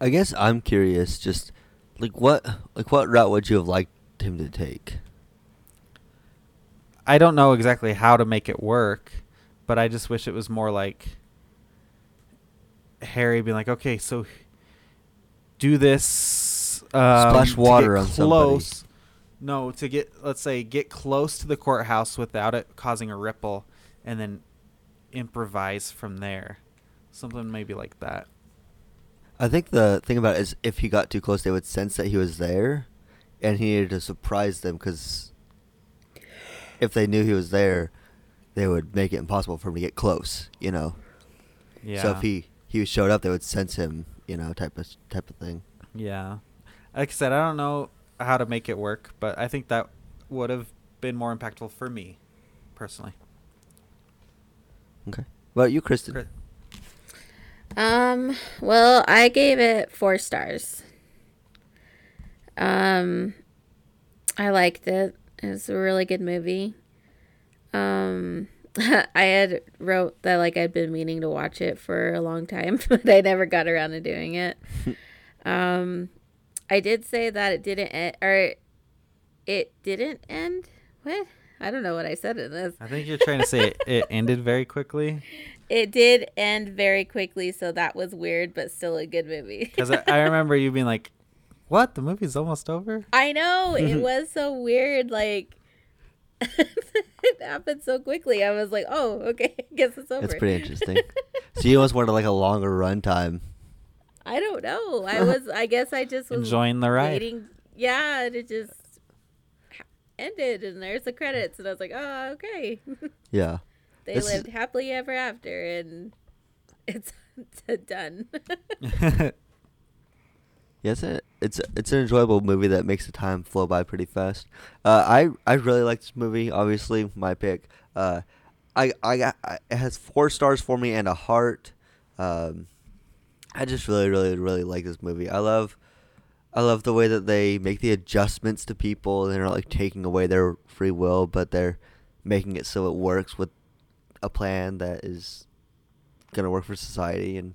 I guess I'm curious, just like what like what route would you have liked him to take? I don't know exactly how to make it work, but I just wish it was more like Harry being like, okay, so do this. Um, Splash water on close. somebody. No, to get let's say get close to the courthouse without it causing a ripple, and then improvise from there. Something maybe like that. I think the thing about it is if he got too close, they would sense that he was there, and he needed to surprise them because if they knew he was there, they would make it impossible for him to get close. You know. Yeah. So if he he showed up, they would sense him. You know, type of type of thing. Yeah. Like I said, I don't know how to make it work, but I think that would have been more impactful for me, personally. Okay. Well, you, Kristen. Um. Well, I gave it four stars. Um, I liked it. It was a really good movie. Um, I had wrote that like I'd been meaning to watch it for a long time, but I never got around to doing it. um, I did say that it didn't end, or it didn't end. What? I don't know what I said in this. I think you're trying to say it, it ended very quickly. It did end very quickly, so that was weird, but still a good movie. Because I, I remember you being like, "What? The movie's almost over." I know it was so weird. Like it happened so quickly. I was like, "Oh, okay, I guess it's over." It's pretty interesting. so you almost wanted like a longer runtime. I don't know. I was. I guess I just was enjoying the ride. Waiting. Yeah, and it just ended, and there's the credits, and I was like, "Oh, okay." Yeah. they this lived is... happily ever after, and it's done. Yes, it, it's it's an enjoyable movie that makes the time flow by pretty fast. Uh, I I really like this movie. Obviously, my pick. Uh, I I got I, it has four stars for me and a heart. Um, I just really really really like this movie. I love I love the way that they make the adjustments to people. They're not like taking away their free will, but they're making it so it works with a plan that is gonna work for society and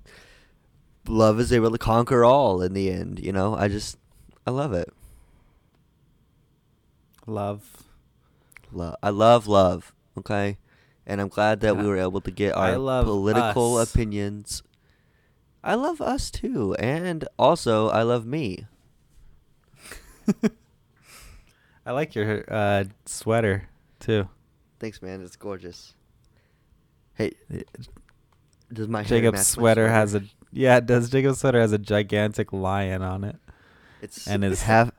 love is able to conquer all in the end. You know, I just I love it. Love. Love. I love love. Okay, and I'm glad that we were able to get our political us. opinions. I love us too, and also I love me. I like your uh, sweater too. Thanks, man. It's gorgeous. Hey, does my Jacob's sweater, sweater has a yeah, it does. Jacob's sweater has a gigantic lion on it. It's and it's half.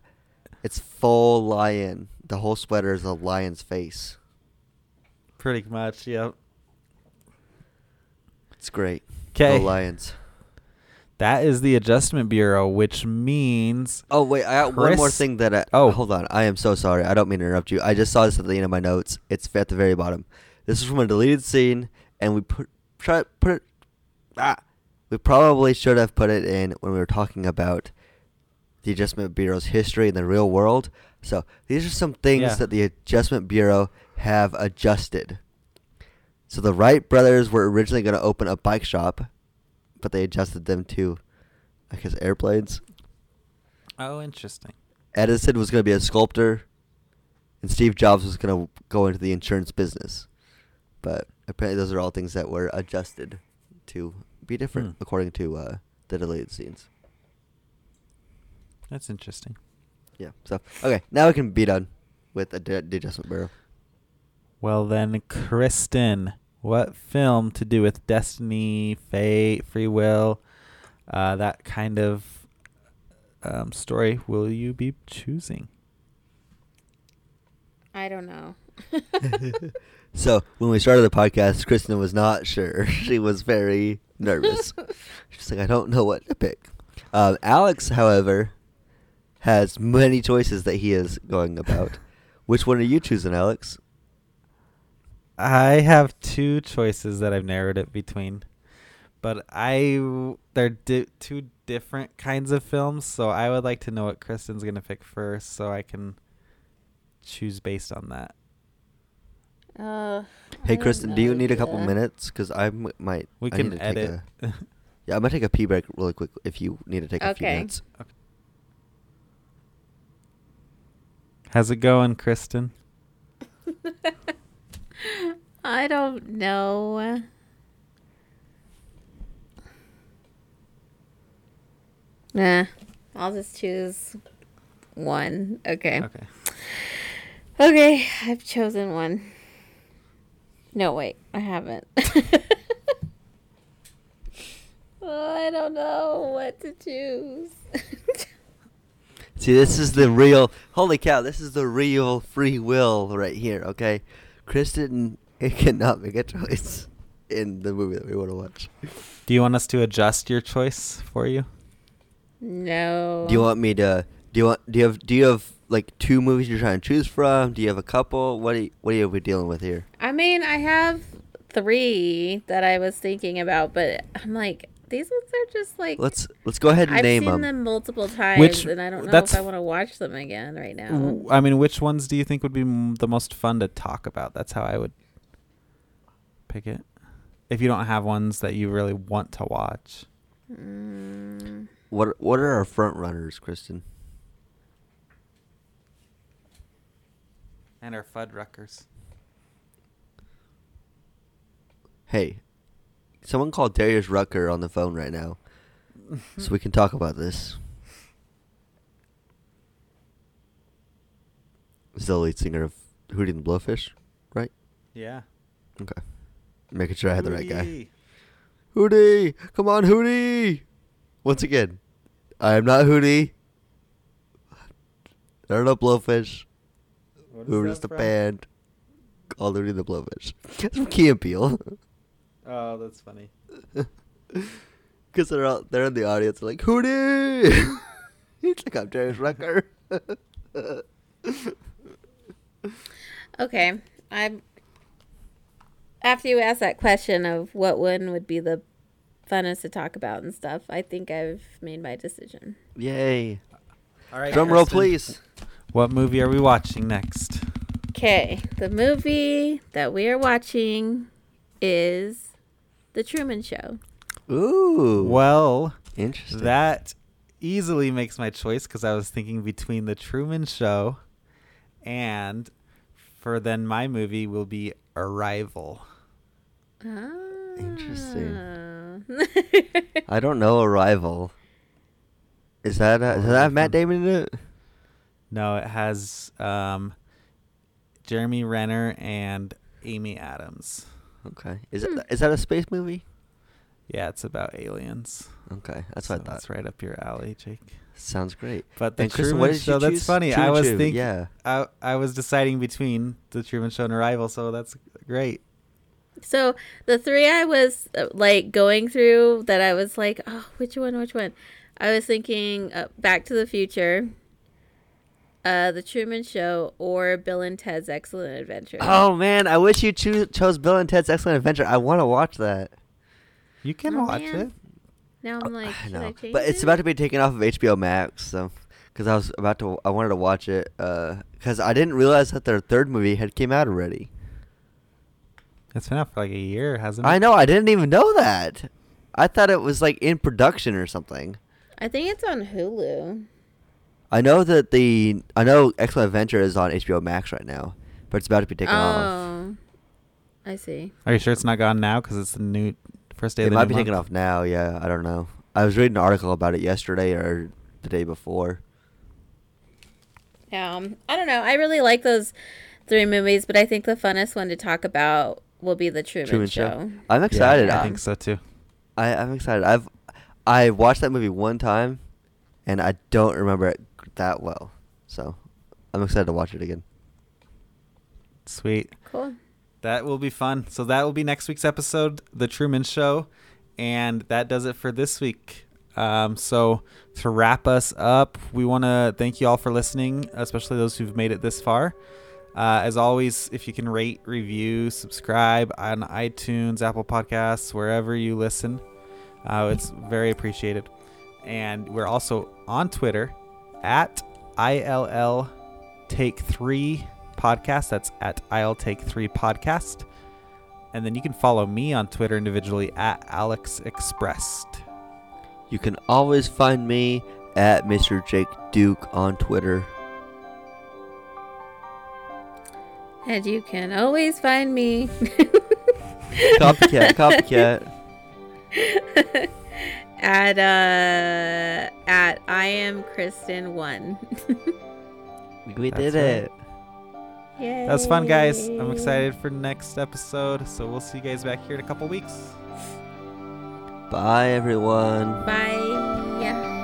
It's full lion. The whole sweater is a lion's face. Pretty much, yep. It's great. Okay. lions. That is the Adjustment Bureau, which means. Oh wait, I got Chris... one more thing that I. Oh, hold on. I am so sorry. I don't mean to interrupt you. I just saw this at the end of my notes. It's at the very bottom. This is from a deleted scene, and we put try put it. Ah, we probably should have put it in when we were talking about the Adjustment Bureau's history in the real world. So these are some things yeah. that the Adjustment Bureau have adjusted. So the Wright brothers were originally going to open a bike shop, but they adjusted them to, I guess, airplanes. Oh, interesting. Edison was going to be a sculptor, and Steve Jobs was going to go into the insurance business. But apparently, those are all things that were adjusted to be different hmm. according to uh, the deleted scenes. That's interesting. Yeah. So okay, now we can be done with the, the adjustment bureau. Well then, Kristen, what film to do with destiny, fate, free will, uh, that kind of um, story will you be choosing? I don't know. So when we started the podcast, Kristen was not sure. She was very nervous. She's like, I don't know what to pick. Um, Alex, however, has many choices that he is going about. Which one are you choosing, Alex? I have two choices that I've narrowed it between, but I they're di- two different kinds of films, so I would like to know what Kristen's gonna pick first, so I can choose based on that. Uh, Hey, I don't Kristen, do you know, need a couple yeah. minutes? Because I m- might. We I can need to take edit. a- yeah, I'm gonna take a pee break really quick. If you need to take a few minutes. Okay. minutes. How's it going, Kristen? I don't know. Nah, I'll just choose one. Okay. Okay. Okay, I've chosen one. No, wait, I haven't. oh, I don't know what to choose. See, this is the real. Holy cow! This is the real free will right here. Okay, Kristen cannot make a choice in the movie that we want to watch. Do you want us to adjust your choice for you? no. Do you want me to? Do you want? Do you have? Do you have like two movies you're trying to choose from? Do you have a couple? What are you, What are we dealing with here? I mean, I have three that I was thinking about, but I'm like, these ones are just like Let's Let's go ahead and I've name seen them. them multiple times, Which- and I don't know that's- if I want to watch them again right now. I mean, which ones do you think would be m- the most fun to talk about? That's how I would pick it. If you don't have ones that you really want to watch. Mm, What What are our front runners, Kristen? And our Fuddruckers. Hey, someone called Darius Rucker on the phone right now, so we can talk about this. Is the lead singer of Hootie and the Blowfish, right? Yeah. Okay. Making sure I had the right guy. Hootie. Hootie! Come on, Hootie! Once again, I am not Hootie. I don't know Blowfish. What is We're that just a from? band called Hootie and the Blowfish. It's from Key and Peele. Oh, that's funny. Because they're all, they're in the audience like, Hootie! He's like, I'm Darius Rucker. okay, I'm. After you asked that question of what one would be the funnest to talk about and stuff, I think I've made my decision. Yay. All right. Drum roll, please. What movie are we watching next? Okay, the movie that we are watching is The Truman Show. Ooh. Well, Interesting. that easily makes my choice because I was thinking between The Truman Show and for then my movie will be Arrival. Ah. Interesting. I don't know Arrival. Is that, uh, does that have Matt Damon in it? No, it has um, Jeremy Renner and Amy Adams. Okay. Is Hmm. it is that a space movie? Yeah, it's about aliens. Okay, that's so what I thought. That's right up your alley, Jake. Sounds great. But the And Truman what Show, that's choose? funny. I was thinking, yeah. I, I was deciding between the Truman Show and Arrival, so that's great. So the three I was uh, like going through that I was like, oh, which one, which one? I was thinking uh, Back to the Future, uh, The Truman Show, or Bill and Ted's Excellent Adventure. Oh man, I wish you choo- chose Bill and Ted's Excellent Adventure. I want to watch that. You can Oh, watch man. it. Now I'm like, I should I know, change but it's it? about to be taken off of HBO Max, so because I was about to, I wanted to watch it because I didn't realize that their third movie had came out already. It's been out for like a year, hasn't it? I know, I didn't even know that. I thought it was like in production or something. I think it's on Hulu. I know that the I know Excellent Adventure is on HBO Max right now, but it's about to be taken off. oh, I see. Are you sure it's not gone now? Because it's the new first day It of the might new be taken off now. Yeah, I don't know. I was reading an article about it yesterday or the day before. Yeah, um, I don't know. I really like those three movies, but I think the funnest one to talk about will be the Truman, Truman Show. Show. I'm excited. Yeah, I I, think so too. I, I'm excited. I've I watched that movie one time, and I don't remember it that well. So I'm excited to watch it again. Sweet. Cool. That will be fun. So that will be next week's episode, The Truman Show. And that does it for this week. Um, so to wrap us up, we want to thank you all for listening, especially those who've made it this far. Uh, as always, if you can rate, review, subscribe on iTunes, Apple Podcasts, wherever you listen, uh, it's very appreciated. And we're also on Twitter at ILL Take Three Podcast. That's at I'll Take Three Podcast. And then you can follow me on Twitter individually at Alex Expressed. You can always find me at Mr. Jake Duke on Twitter. And you can always find me Copycat, copycat. at uh at I am Kristen one. We That's did right. it. Yay. That was fun, guys. I'm excited for next episode. So we'll see you guys back here in a couple weeks. Bye, everyone. Bye.